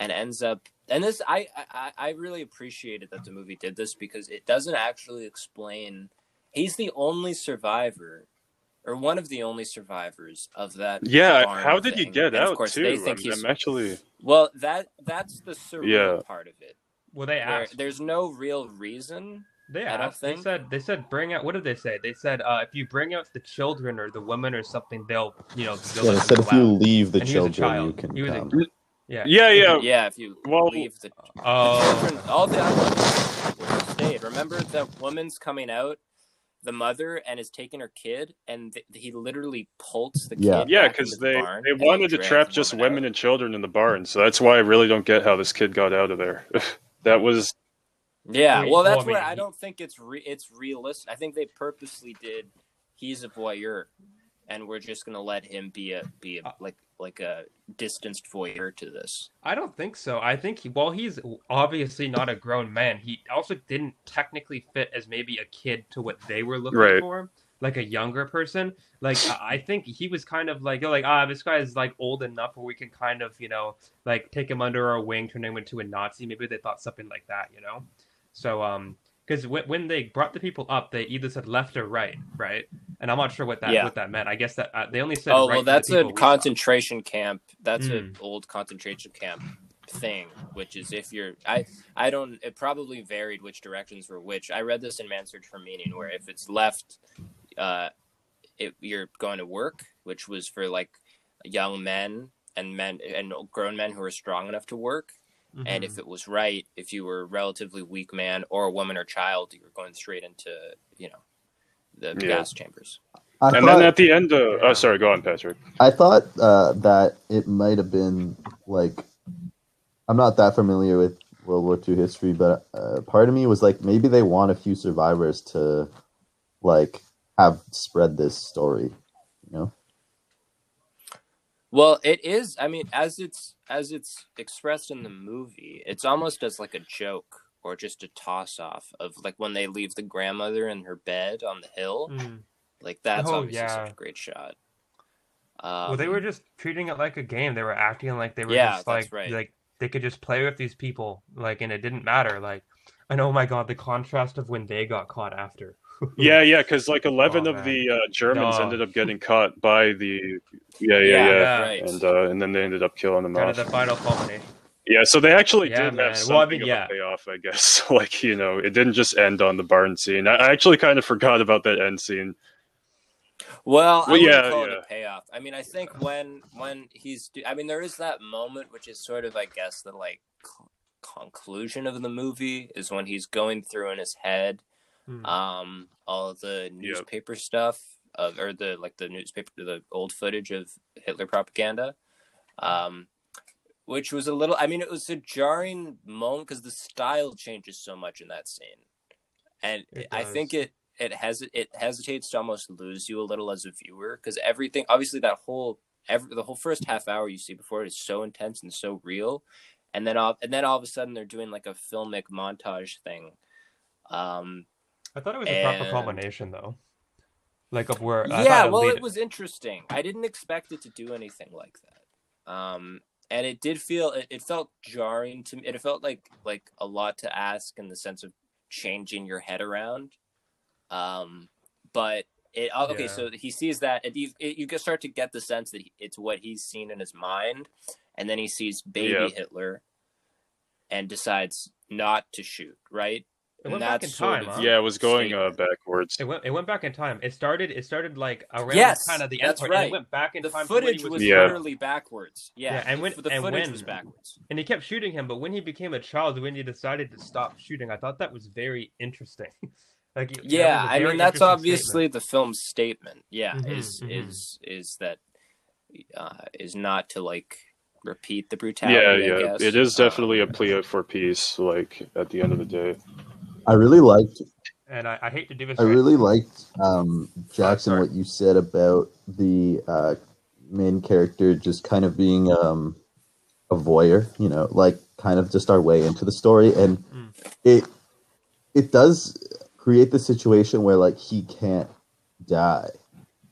and ends up and this I, I i really appreciated that the movie did this because it doesn't actually explain he's the only survivor or one of the only survivors of that Yeah, barn how did he thing. get And out of course too? they think I'm, he's I'm actually well, that that's the surreal Yeah. part of it. Well, they Where asked. there's no real reason. They I don't asked. They said they said bring out. What did they say? They said uh, if you bring out the children or the women or something, they'll you know. They'll Yeah, they said if go you out. leave the And he was children, you can He was a- Yeah. Yeah, yeah. Yeah, if you Well- leave the Oh. children, all the other ones would have stayed. Remember the woman's coming out, the mother, and is taking her kid, and th- he literally pulls the Yeah. kid. Yeah, back because into the they, they wanted to trap just women out. and children in the barn. So that's why I really don't get how this kid got out of there. that was Yeah, Wait, well, well, that's I mean, where I don't think it's re- it's realistic. I think they purposely did. He's a voyeur, and we're just gonna let him be a be a, Uh, like like a distanced voyeur to this. I don't think so. I think he, while he's obviously not a grown man, he also didn't technically fit as maybe a kid to what they were looking Right. for, like a younger person. Like I I think he was kind of like, like ah, this guy is like old enough where we can kind of you know like take him under our wing, turn him into a Nazi. Maybe they thought something like that, you know. So um, because when, when they brought the people up, they either said left or right, right? And I'm not sure what that Yeah. what that meant. I guess that uh, they only said Oh right well, that's a people we saw. concentration camp. That's Mm. an old concentration camp thing. Which is if you're, I I don't. It probably varied which directions were which. I read this in Man Search for Meaning, where if it's left, uh, it, you're going to work, which was for like young men and men and grown men who are strong enough to work. And Mhm. if it was right, if you were a relatively weak man or a woman or child, you were going straight into you know the Yeah. gas chambers. I and thought, then at the end, uh, Yeah. oh, sorry, go on, Patrick. I thought uh, that it might have been like I'm not that familiar with World War II history, but uh, part of me was like maybe they want a few survivors to like have spread this story. You know? Well, it is. I mean, as it's as it's expressed in the movie, it's almost as like a joke or just a toss off of like when they leave the grandmother in her bed on the hill. Mhm. Like that's Oh, obviously yeah. such a great shot. Um, well, they were just treating it like a game. They were acting like they were Yeah, just like right. like they could just play with these people, like, and it didn't matter. Like, and oh my god, the contrast of when they got caught after. Yeah, yeah, because like eleven Oh, of the uh, Germans No. ended up getting caught by the. Yeah, yeah, yeah, yeah. right. And uh, and then they ended up killing them kind off. of the final culmination. Yeah, so they actually Yeah, did man. have Well, I something mean, of yeah. a payoff, I guess. like you know, it didn't just end on the barn scene. I I actually kind of forgot about that end scene. Well, Well, wouldn't yeah, call yeah. it a payoff. I mean, I think when when he's, do- I mean, there is that moment which is sort of, I guess, the like c- conclusion of the movie is when he's going through in his head Hmm. um all the newspaper stuff of or the like the newspaper the old footage of Hitler propaganda um which was a little I mean it was a jarring moment because the style changes so much in that scene. And It I think it it has it hesitates to almost lose you a little as a viewer because everything obviously that whole every the whole first half hour you see before it is so intense and so real. And then all and then all of a sudden they're doing like a filmic montage thing um I thought it was a proper and- culmination, though. Like of where. I yeah well lead- it was interesting i didn't expect it to do anything like that um and it did feel it, it felt jarring to me it felt like like a lot to ask in the sense of changing your head around um but it oh, okay Yeah. so he sees that and you it, you can start to get the sense that he- it's what he's seen in his mind and then he sees baby Yeah. hitler and decides not to shoot right It went back in time, of- huh? Yeah, it was going uh, backwards. It went. It went back in time. It started. It started like around Yes, kind of the end part, right. it went back in the time. to footage was Yeah. literally backwards. Yeah, Yeah, and the- when- the and footage when- was backwards. and he kept shooting him. But when he became a child, when he decided to stop shooting, I thought that was very interesting. like, it- Yeah, was a I very mean that's obviously statement. the film's statement. Yeah, Mhm, is mhm. is is that uh, is not to like repeat the brutality. Yeah, I yeah. guess. It is Um, definitely a plea for peace. Like at the end of the day. I really liked And I, I hate to do this. I right- really liked um, Jackson sorry. what you said about the uh, main character just kind of being um, a voyeur, you know, like kind of just our way into the story, and Mm. it it does create the situation where like he can't die,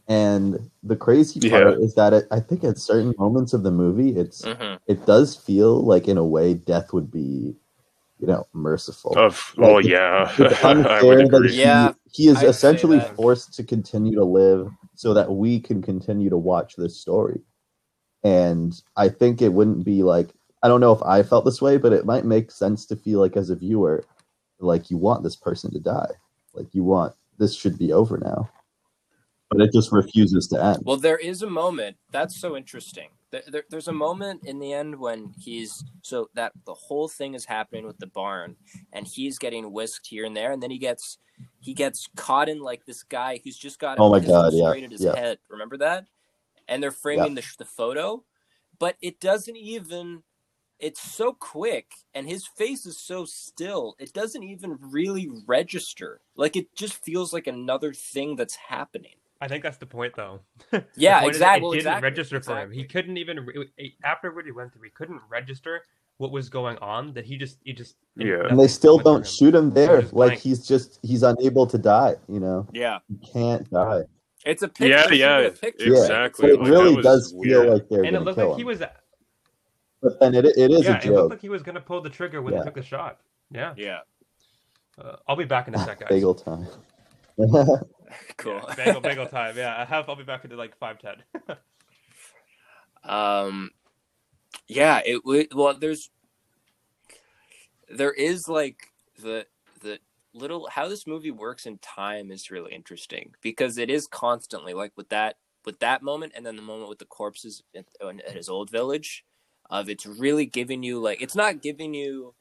and the crazy part is that it, I think at certain moments of the movie, it's mhm. it does feel like in a way death would be, you know, merciful Of Like, oh it's- yeah, it's unfair that he, Yeah, he is I'd essentially that. forced to continue to live so that we can continue to watch this story. And I think it wouldn't be like I don't know if I felt this way, but it might make sense to feel like as a viewer, like you want this person to die. Like you want this should be over now. But it just refuses to end. Well, there is a moment that's so interesting. There, there, there's a moment in the end when he's so that the whole thing is happening with the barn, and he's getting whisked here and there, and then he gets he gets caught in like this guy who's just got Oh my God, yeah, at his yeah. head. Remember that? And they're framing the the photo, but it doesn't even. It's so quick, and his face is so still. It doesn't even really register. Like it just feels like another thing that's happening. I think that's the point, though. Yeah, The point exactly. It didn't exactly, register for him. He couldn't even re- after what he went through. He couldn't register what was going on. That he just he just Yeah. And they still don't him. shoot him there. just Like blank. he's just he's unable to die, you know. Yeah, He can't die. it's a picture. Yeah, yeah, a picture. Exactly. So it Like, that really was does feel like they're And it gonna looked kill like he was But then it, it is yeah, a it looked joke. like he was gonna pull the trigger when Yeah. he took the shot. Yeah. Yeah, Uh, I'll be back in a sec, guys. Bagel time. cool. Yeah, bagel, bagel time. Yeah, I have. I'll be back into like five ten. Um, yeah, it would. Well, there's there is like the the little how this movie works in time is really interesting because it is constantly like with that with that moment and then the moment with the corpses at, at his old village of it's really giving you like it's not giving you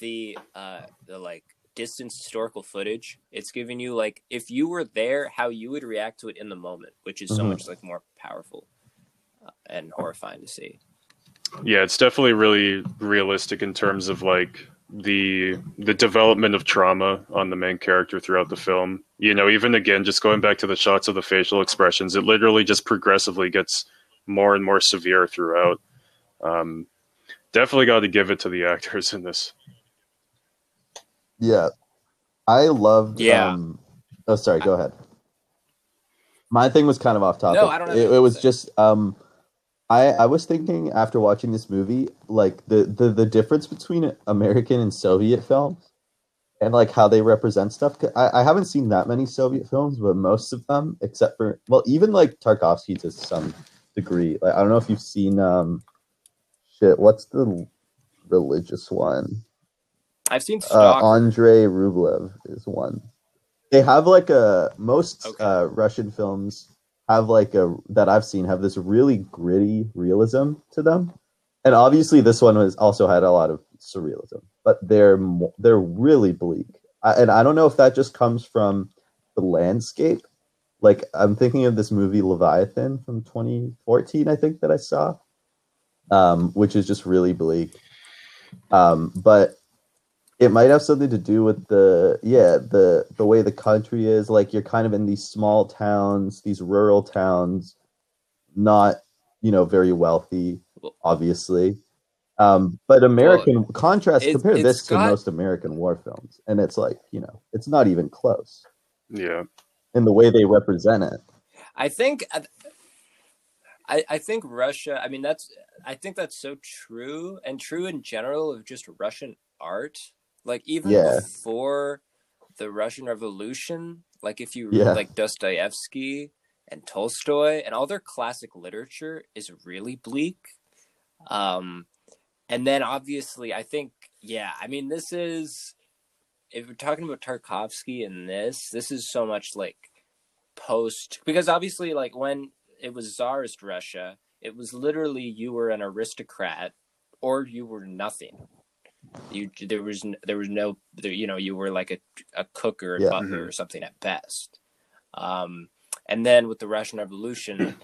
the uh the like distance historical footage it's giving you like if you were there how you would react to it in the moment which is so Mhm. much like more powerful uh, and horrifying to see Yeah, it's definitely really realistic in terms of like the the development of trauma on the main character throughout the film. You know, even again, just going back to the shots of the facial expressions, it literally just progressively gets more and more severe throughout. Um, definitely got to give it to the actors in this. Yeah. I loved Yeah. um Oh sorry, go ahead. My thing was kind of off topic. No, I don't it, it was say. just um I I was thinking after watching this movie like the the the difference between American and Soviet films and like how they represent stuff. I, I haven't seen that many Soviet films, but most of them, except for well, even like Tarkovsky to some degree. Like I don't know if you've seen um shit. What's the religious one? I've seen uh, stock Andrei Rublev is one. They have like a most Okay. uh, Russian films have like a that I've seen have this really gritty realism to them, and obviously this one was also had a lot of surrealism, but they're they're really bleak, I, and I don't know if that just comes from the landscape. Like I'm thinking of this movie Leviathan from 2014, I think that I saw, um, which is just really bleak. Um, but it might have something to do with the yeah the the way the country is. Like you're kind of in these small towns these rural towns not you know very wealthy obviously. Um but american contrast it- compare this it's to most american war films and it's like you know it's not even close. Yeah, in the way they represent it. I think I I think Russia, I mean that's I think that's so true and true in general of just Russian art. Like even Yeah. before the Russian Revolution, like if you read Yeah. like Dostoevsky and Tolstoy and all their classic literature is really bleak. Um and then obviously I think yeah, I mean this is if we're talking about Tarkovsky and this, this is so much like post because obviously like when it was czarist russia it was literally you were an aristocrat or you were nothing you there was there was no there, you know you were like a, a cook or a Yeah. butler or something at best um and then with the russian revolution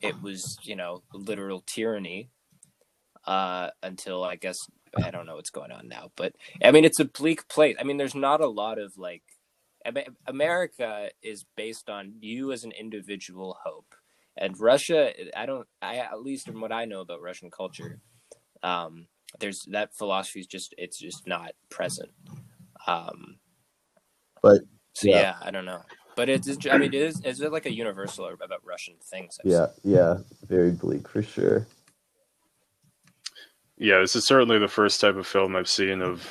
it was you know literal tyranny uh until i guess i don't know what's going on now but i mean it's a bleak place i mean there's not a lot of like America is based on you as an individual hope, and Russia. I don't. I at least from what I know about Russian culture, um, there's that philosophy is just it's just not present. Um, But, so yeah. yeah. I don't know, but it's. it's- I mean, it is. Is it like a universal about Russian things? I've yeah yeah very bleak for sure yeah. This is certainly the first type of film I've seen of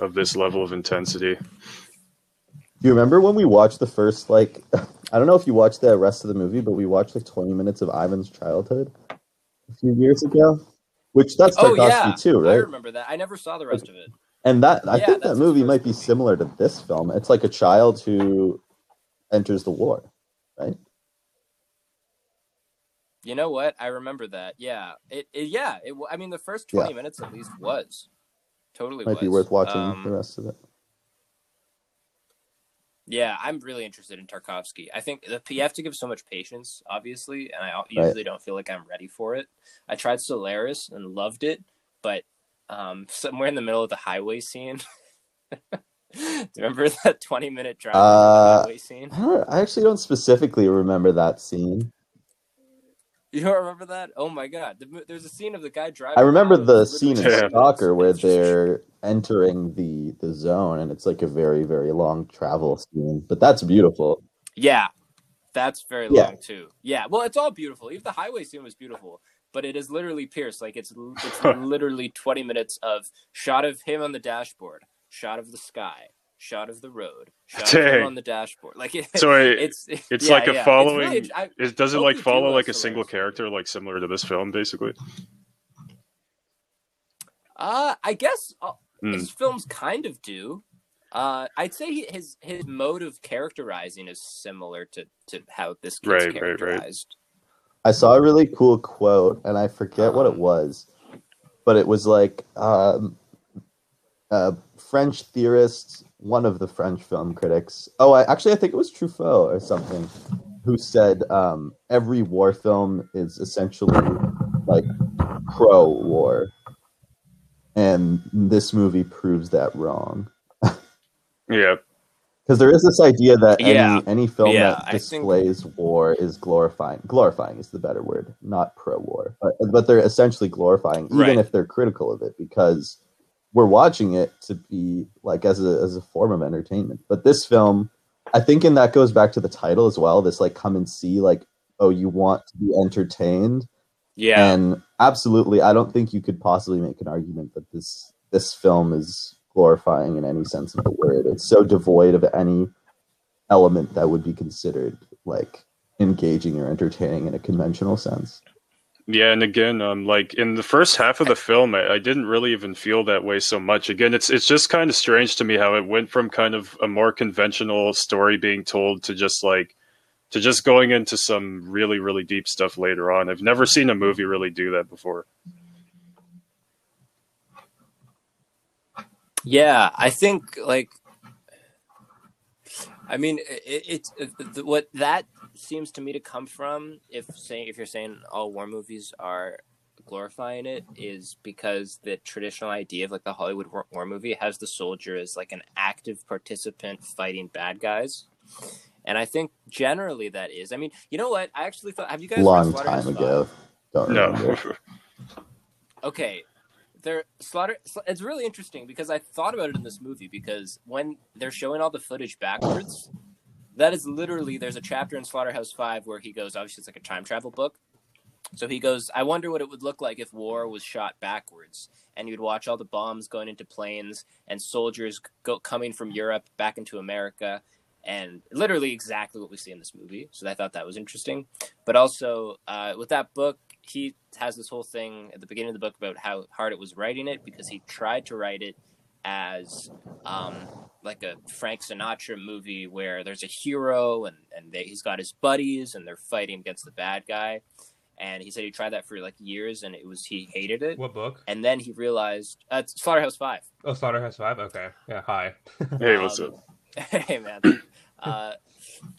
of this level of intensity. Do you remember when we watched the first like I don't know if you watched the rest of the movie, but we watched like 20 minutes of Ivan's childhood a few years ago, which that's Oh Tarkovsky yeah, too, right? I remember that. I never saw the rest of it. And that I Yeah, think that movie might be movie. similar to this film. It's like a child who enters the war, right? You know what? I remember that. Yeah, it. it yeah, it. I mean, the first twenty minutes at least was totally Might was. be worth watching Um, the rest of it. Yeah, I'm really interested in Tarkovsky. I think the, you have to give so much patience, obviously, and I usually don't feel like I'm ready for it. I tried Solaris and loved it, but um, somewhere in the middle of the highway scene. Do you remember that 20 minute drive Uh, highway scene? I, I actually don't specifically remember that scene. You don't remember that? Oh my god! The, there's a scene of the guy driving. I remember the scene in literally- Yeah. Stalker where they're entering the the zone, and it's like a very very long travel scene. But that's beautiful. Yeah, that's very Yeah. long too. Yeah, well, it's all beautiful. Even the highway scene was beautiful, but it is literally Pierce. Like it's it's literally twenty minutes of shot of him on the dashboard, shot of the sky, shot of the road, shot Dang. him on the dashboard. Like it, So it, it's it's yeah, like a yeah. It's following- really- I- it doesn't like follow like like a single character, like similar to this film, basically. uh, I guess uh, Hmm. his films kind of do. Uh, I'd say he, his his mode of characterizing is similar to to how this gets Right, right, right. characterized. I saw a really cool quote, and I forget what it was, but it was like um, a French theorist, one of the French film critics. Oh, I actually I think it was Truffaut or something, who said um, every war film is essentially like pro-war, and this movie proves that wrong. Yeah, Because there is this idea that Yeah. any any film Yeah, that I think- displays war is glorifying. Glorifying is the better word, not pro-war. But, but they're essentially glorifying, even Right. if they're critical of it, because we're watching it to be like as a as a form of entertainment. But this film, I think, and that goes back to the title as well. This like come and see, like, oh, you want to be entertained, Yeah, and absolutely, I don't think you could possibly make an argument that this this film is glorifying in any sense of the word. It's so devoid of any element that would be considered like engaging or entertaining in a conventional sense. Yeah, and again, um, like in the first half of the film, I, I didn't really even feel that way so much. Again, it's it's just kind of strange to me how it went from kind of a more conventional story being told to just like to just going into some really really deep stuff later on. I've never seen a movie really do that before. Yeah, I think like, I mean, it, it's uh, it, what that seems to me to come from. If saying if you're saying all war movies are glorifying it, is because the traditional idea of like the Hollywood war, war movie has the soldier as like an active participant fighting bad guys. And I think generally that is. I mean, you know what? I actually thought. Have you guys read Long time ago. Don't No, okay they're slaughter it's really interesting because i thought about it in this movie because when they're showing all the footage backwards that is literally there's a chapter in slaughterhouse 5 where he goes obviously it's like a time travel book. So he goes i wonder what it would look like if war was shot backwards and you'd watch all the bombs going into planes and soldiers go coming from europe back into america. And literally exactly what we see in this movie. So i thought that was interesting. But also uh, with that book he has this whole thing at the beginning of the book about how hard it was writing it because he tried to write it as um, like a Frank Sinatra movie where there's a hero and, and they, he's got his buddies and they're fighting against the bad guy. And he said he tried that for like years and it was he hated it. What book? And then he realized uh, Slaughterhouse Five. Oh, Slaughterhouse Five. Okay. Yeah. Hi. hey, what's Um, up? hey man. Uh,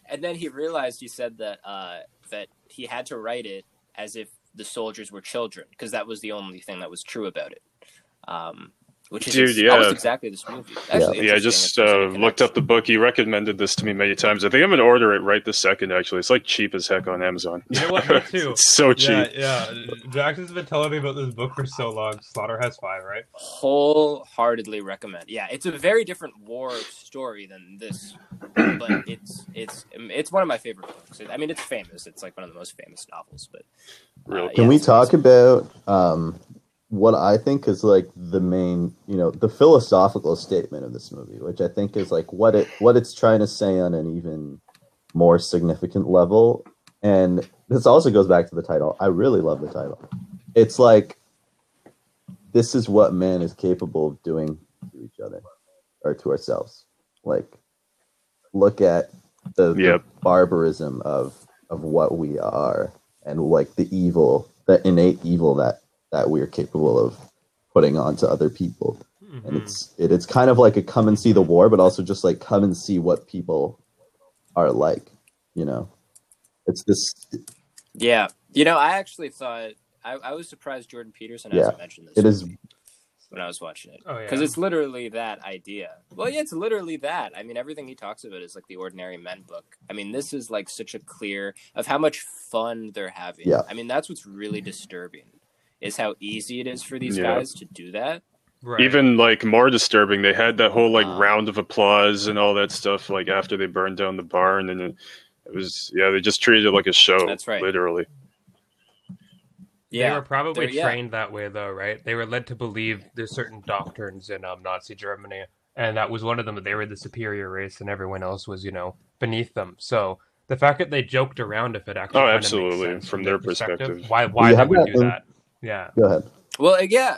and then he realized he said that uh, that he had to write it as if the soldiers were children because that was the only thing that was true about it. Um, which is Dude, ex- yeah. almost exactly this movie. Actually, Yeah, I just uh, looked up the book. He recommended this to me many times. I think I'm gonna order it right this second. Actually, it's like cheap as heck on Amazon. You know what? Me too. it's so cheap. Yeah, yeah. Jackson's been telling me about this book for so long. Slaughterhouse Five, right? wholeheartedly recommend. Yeah, it's a very different war story than this, but it's it's it's one of my favorite books. I mean, it's famous. It's like one of the most famous novels. But Real uh, Can yeah, we it's- talk about um, what I think is like the main, you know, the philosophical statement of this movie, which I think is like what it what it's trying to say on an even more significant level. And this also goes back to the title. I really love the title. It's like this is what man is capable of doing to each other or to ourselves. Like, look at the, the barbarism of of what we are and like the evil, the innate evil that that we're capable of putting on to other people. And Mhm. it's it, it's kind of like a come and see the war, but also just like come and see what people are like. You know, it's this. Yeah, you know, I actually thought I, I was surprised Jordan Peterson Yeah, hasn't mentioned this. It is when I was watching it Oh yeah. because it's literally that idea. Well, yeah, it's literally that. I mean, everything he talks about is like the Ordinary Men book. I mean, this is like such a clear of how much fun they're having. Yeah. I mean, that's what's really disturbing is how easy it is for these Yeah. guys to do that. right. Even like more disturbing, they had that whole like Ah. round of applause and all that stuff like after they burned down the barn, and it, it was yeah, they just treated it like a show. That's right. literally. Yeah, They were probably they're- yeah. trained that way, though, right? They were led to believe there's certain doctrines in um, Nazi Germany, and that was one of them. That they were the superior race, and everyone else was, you know, beneath them. So the fact that they joked around, if it actually Oh, kind makes absolutely, sense from their perspective. why why you they would do in- that? Yeah, go ahead. Well, uh, yeah.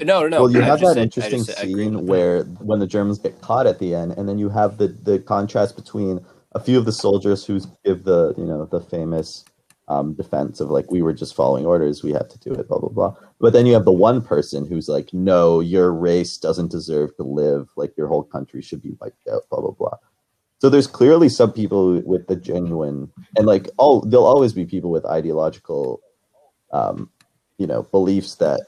No, no. well, you I have that said- interesting said- scene where when the Germans get caught at the end, and then you have the the contrast between a few of the soldiers who give the you know the famous um, defense of like we were just following orders, we had to do it, blah blah blah. But then you have the one person who's like, no, your race doesn't deserve to live. Like your whole country should be wiped out, blah blah blah. So there's clearly some people with the genuine and like oh, there'll always be people with ideological, um, you know, beliefs that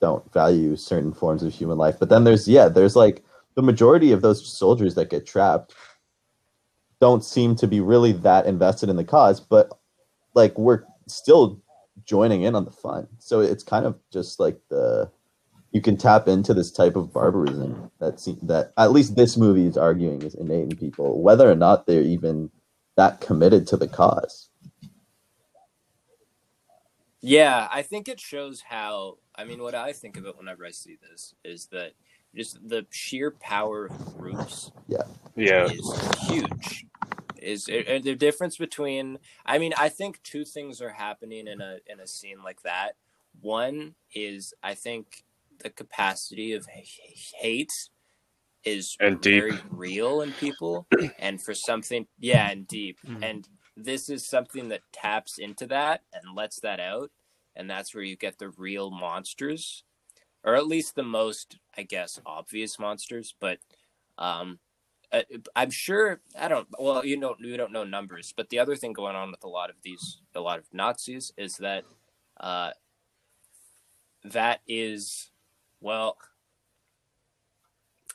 don't value certain forms of human life. But then there's yeah, there's like the majority of those soldiers that get trapped don't seem to be really that invested in the cause, but like we're still joining in on the fun. So it's kind of just like the you can tap into this type of barbarism that se- that at least this movie is arguing is innate in people, whether or not they're even that committed to the cause. Yeah, I think it shows how. I mean, what I think of it whenever I see this is that just the sheer power of groups Yeah, yeah, is huge. Is and the difference between? I mean, I think two things are happening in a in a scene like that. One is I think the capacity of hate is And deep. very real in people, and for something, yeah, and deep, Mhm. and this is something that taps into that and lets that out, and that's where you get the real monsters, or at least the most, I guess, obvious monsters. But um, uh, I'm sure I don't. Well, you don't you don't know numbers, but the other thing going on with a lot of these, a lot of Nazis, is that uh, that is, well,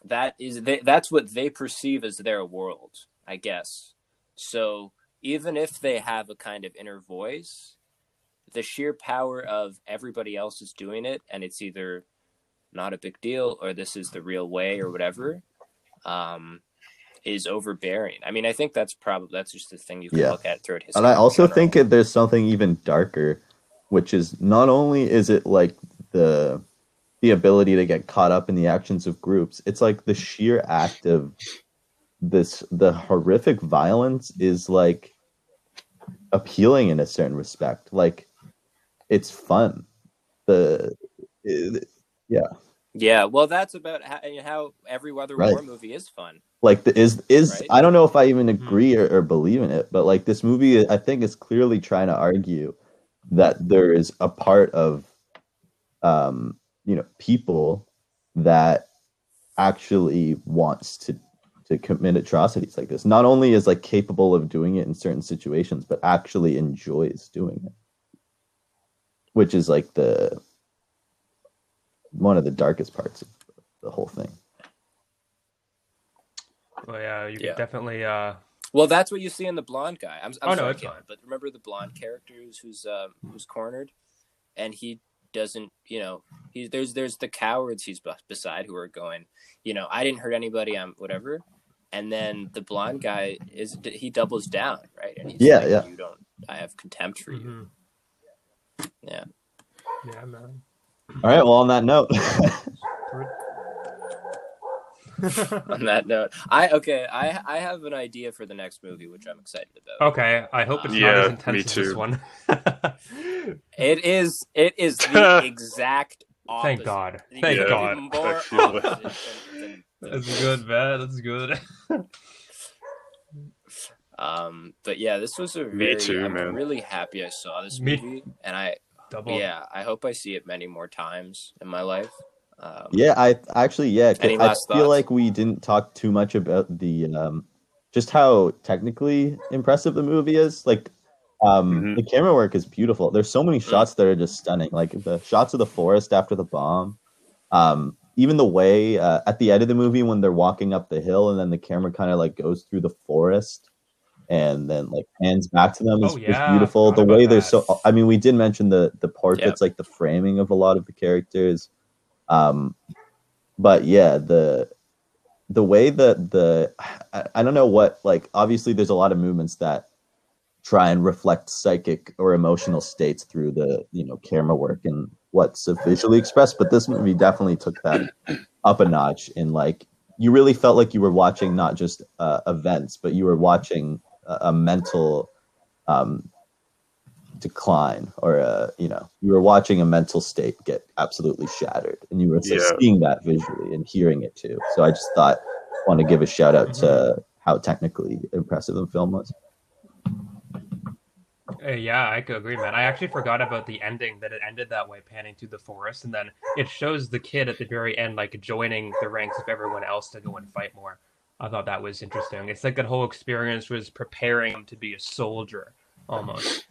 that is they, that's what they perceive as their world, I guess. So even if they have a kind of inner voice, the sheer power of everybody else is doing it, and it's either not a big deal or this is the real way or whatever. Um, is overbearing. I mean, I think that's probably that's just the thing you can Yeah. look at throughout history. And I also think there's something even darker, which is not only is it like the the ability to get caught up in the actions of groups, it's like the sheer act of this the horrific violence is like appealing in a certain respect. Like it's fun. The it- Yeah, well, that's about how, how every other Right. war movie is fun. like the is is Right. I don't know if I even agree or, or believe in it, but like this movie, I think is clearly trying to argue that there is a part of, um, you know, people that actually wants to to commit atrocities like this. Not only is like capable of doing it in certain situations, but actually enjoys doing it, which is like the one of the darkest parts of the whole thing. well, yeah, you Yeah. definitely. Uh, Well, that's what you see in the blonde guy. I'm, I'm Oh, no, sorry, it's Kevin, fine. but remember the blonde character who's who's, um, who's cornered, and he doesn't. You know, he there's there's the cowards he's beside who are going. You know, I didn't hurt anybody. I'm whatever. And then the blonde guy is he doubles down, right? And he's Yeah, like, yeah. You don't. I have contempt for you. mhm. Yeah. Yeah, man. All right. Well, on that note. On that note, I okay. I I have an idea for the next movie, which I'm excited about. okay, I hope it's not Yeah, as intense as this one. It is it is the exact Opposite, Thank. God. Thank couldn't God. More opposite That's good, man. That's good. Um, but yeah, this was a Me too, I'm man. really happy I saw this Me- movie, and I Double. yeah, I hope I see it many more times in my life. Um, Yeah, I actually yeah, Any I last feel thoughts? like we didn't talk too much about the um, just how technically impressive the movie is. Like, um, Mhm. the camera work is beautiful. There's so many Mm. shots that are just stunning. Like the shots of the forest after the bomb. Um, even the way uh, at the end of the movie when they're walking up the hill and then the camera kind of like goes through the forest and then like hands back to them is, Oh, yeah, beautiful. The way they're that. so I mean we did mention the the Yeah. portraits like the framing of a lot of the characters. Um but yeah, the the way that the I, I don't know what like obviously there's a lot of movements that try and reflect psychic or emotional states through the you know camera work and what's visually expressed but this movie definitely took that up a notch in like you really felt like you were watching not just uh, events but you were watching a, a mental um, decline or a you know you were watching a mental state get absolutely shattered and you were Yeah. seeing that visually and hearing it too. So i just thought want to give a shout out to how technically impressive the film was Uh, yeah, I could agree, man. I actually forgot about the ending that it ended that way, panning through the forest, and then it shows the kid at the very end, like joining the ranks of everyone else to go and fight more. I thought that was interesting. It's like that whole experience was preparing him to be a soldier, almost.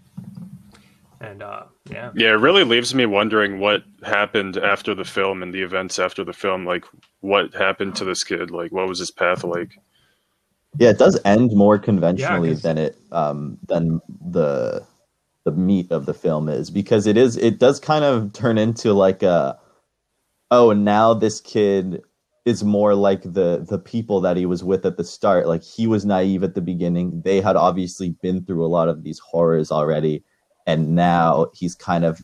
And uh, yeah, Yeah, it really leaves me wondering what happened after the film and the events after the film. Like, what happened to this kid? Like, what was his path like? Yeah, it does end more conventionally 'cause- than it um than the the meat of the film is because it is it does kind of turn into like a oh now this kid is more like the the people that he was with at the start. Like he was naive at the beginning. They had obviously been through a lot of these horrors already and now he's kind of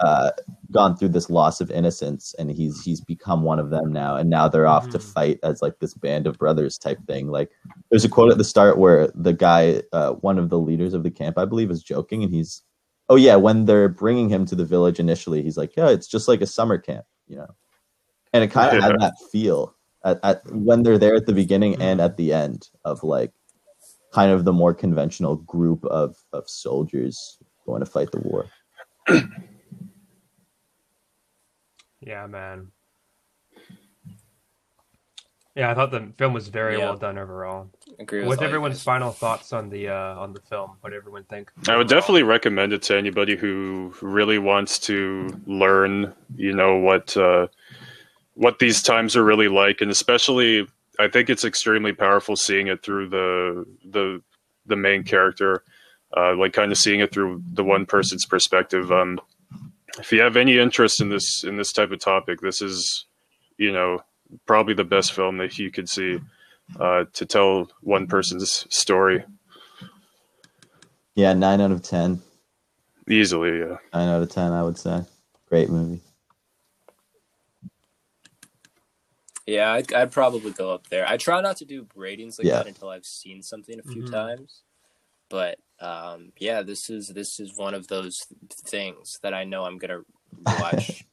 uh gone through this loss of innocence and he's he's become one of them now and now they're off to Mhm. fight as like this band of brothers type thing like there's a quote at the start where the guy uh, one of the leaders of the camp i believe is joking and he's oh yeah when they're bringing him to the village initially he's like yeah it's just like a summer camp you know and it kind of Yeah. had that feel at, at when they're there at the beginning and at the end of like kind of the more conventional group of of soldiers going to fight the war yeah, man. Yeah, I thought the film was very Yeah. well done overall. agree with What's everyone's guys. final thoughts on the uh, on the film? What everyone think? I would definitely recommend it to anybody who really wants to learn, you know, what uh, what these times are really like, and especially, I think it's extremely powerful seeing it through the the the main character, uh, like kind of seeing it through the one person's perspective. Um, if you have any interest in this in this type of topic, this is, you know, probably the best film that you could see uh, to tell one person's story yeah nine out of ten easily. Yeah. nine out of ten i would say great movie Yeah, I'd, I'd probably go up there. I try not to do ratings like Yeah. that until I've seen something a few Mhm. times. But um, yeah, this is this is one of those things that I know I'm gonna watch.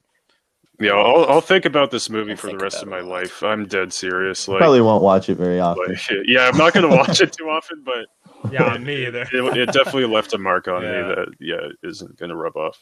Yeah, I'll, I'll think about this movie I'll for the rest of my it a lot. life. I'm dead serious. Like, probably won't watch it very often like, yeah, I'm not going to watch it too often, but Yeah, me either. it, it definitely left a mark on Yeah. me that yeah isn't going to rub off.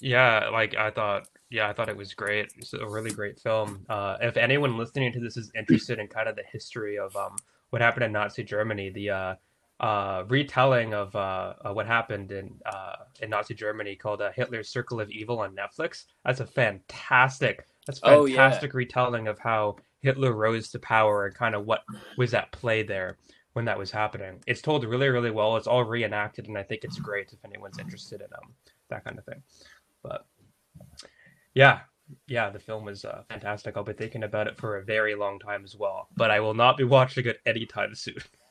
Yeah, like I thought. Yeah, I thought it was great. It's a really great film. Uh, if anyone listening to this is interested in kind of the history of um, what happened in Nazi Germany, the uh, uh, retelling of uh, uh, what happened in uh, in Nazi Germany called uh, Hitler's Circle of Evil on Netflix. That's a fantastic. That's Oh, yeah. fantastic retelling of how Hitler rose to power and kind of what was at play there when that was happening. It's told really, really well. It's all reenacted, and I think it's great if anyone's interested in um, that kind of thing. But yeah, yeah, the film was uh, fantastic. I'll be thinking about it for a very long time as well. But I will not be watching it anytime soon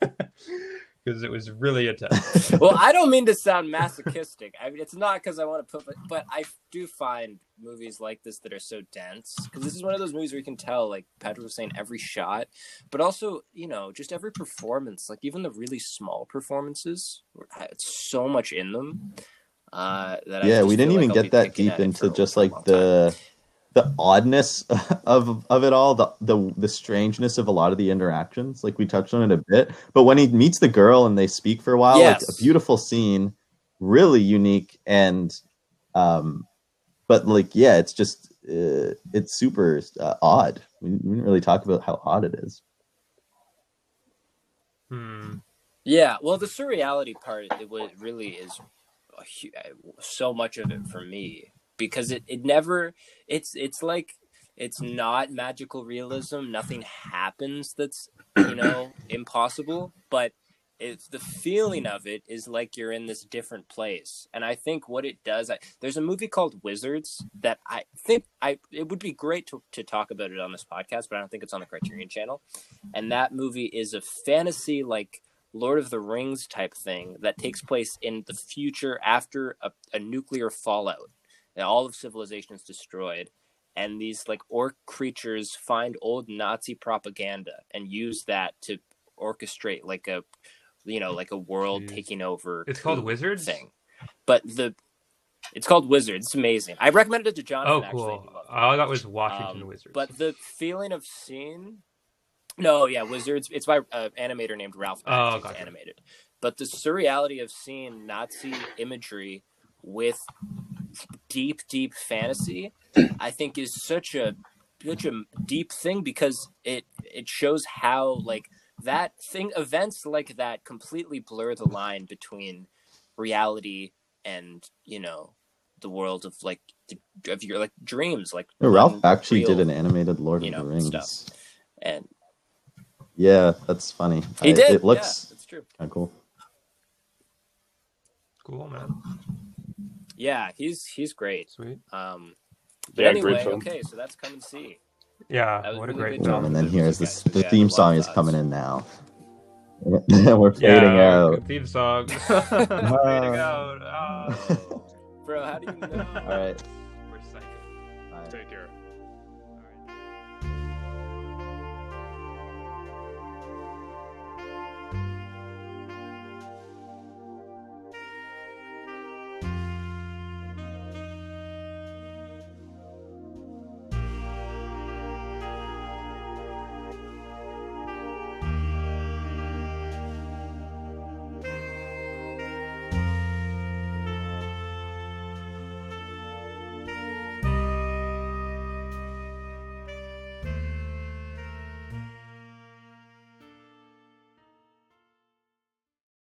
because it was really intense. well, I don't mean to sound masochistic. I mean, it's not because I want to put, but, but I do find movies like this that are so dense because this is one of those movies where you can tell, like Patrick was saying, every shot, but also, you know, just every performance, like even the really small performances, it's so much in them. Uh, that I yeah, we didn't feel even like I'll get that deep into just like the. time. The the oddness of of it all, the the the strangeness of a lot of the interactions. Like we touched on it a bit, but when he meets the girl and they speak for a while, like Yes. a beautiful scene, really unique and um but like yeah, it's just uh, it's super uh, odd. We we didn't really talk about how odd it is. Hmm. Yeah, well, the surreality part it was really is so much of it for me because it, it never it's it's like it's not magical realism. Nothing happens that's you know impossible, but it's the feeling of it is like you're in this different place. And I think what it does, I, there's a movie called Wizards that I think I it would be great to, to talk about it on this podcast, but I don't think it's on the Criterion Channel. And that movie is a fantasy like Lord of the Rings type thing that takes place in the future after a, a nuclear fallout. All of civilization is destroyed. And these like orc creatures find old Nazi propaganda and use that to orchestrate like a you know, like a world Jeez. taking over. It's called Wizards? thing. But the it's called Wizards. It's amazing. I recommended it to Jonathan Oh, cool. It. All I got was Washington Um, Wizards. But the feeling of seeing, no, yeah, Wizards. It's by an animator named Ralph. Oh, Bakshi. Gotcha. animated. But the surreality of seeing Nazi imagery with deep, deep fantasy, I think, is such a such a deep thing because it it shows how like that thing events like that completely blur the line between reality and you know the world of like the- of your like dreams like oh, Ralph un- actually did an animated Lord you of the Rings. stuff. and Yeah, that's funny. he I- did It looks yeah, it's true kind of cool. cool, man. Yeah he's he's great Sweet. um but Yeah, anyway great film. okay so that's come and see Yeah, That was what a great good film. job. and then here's those this, guys. the Yeah, theme song is thoughts. coming in now. We're fading yeah, out. theme song. fading out. Oh, bro how do you know All right. we're psyched. Bye. Take care.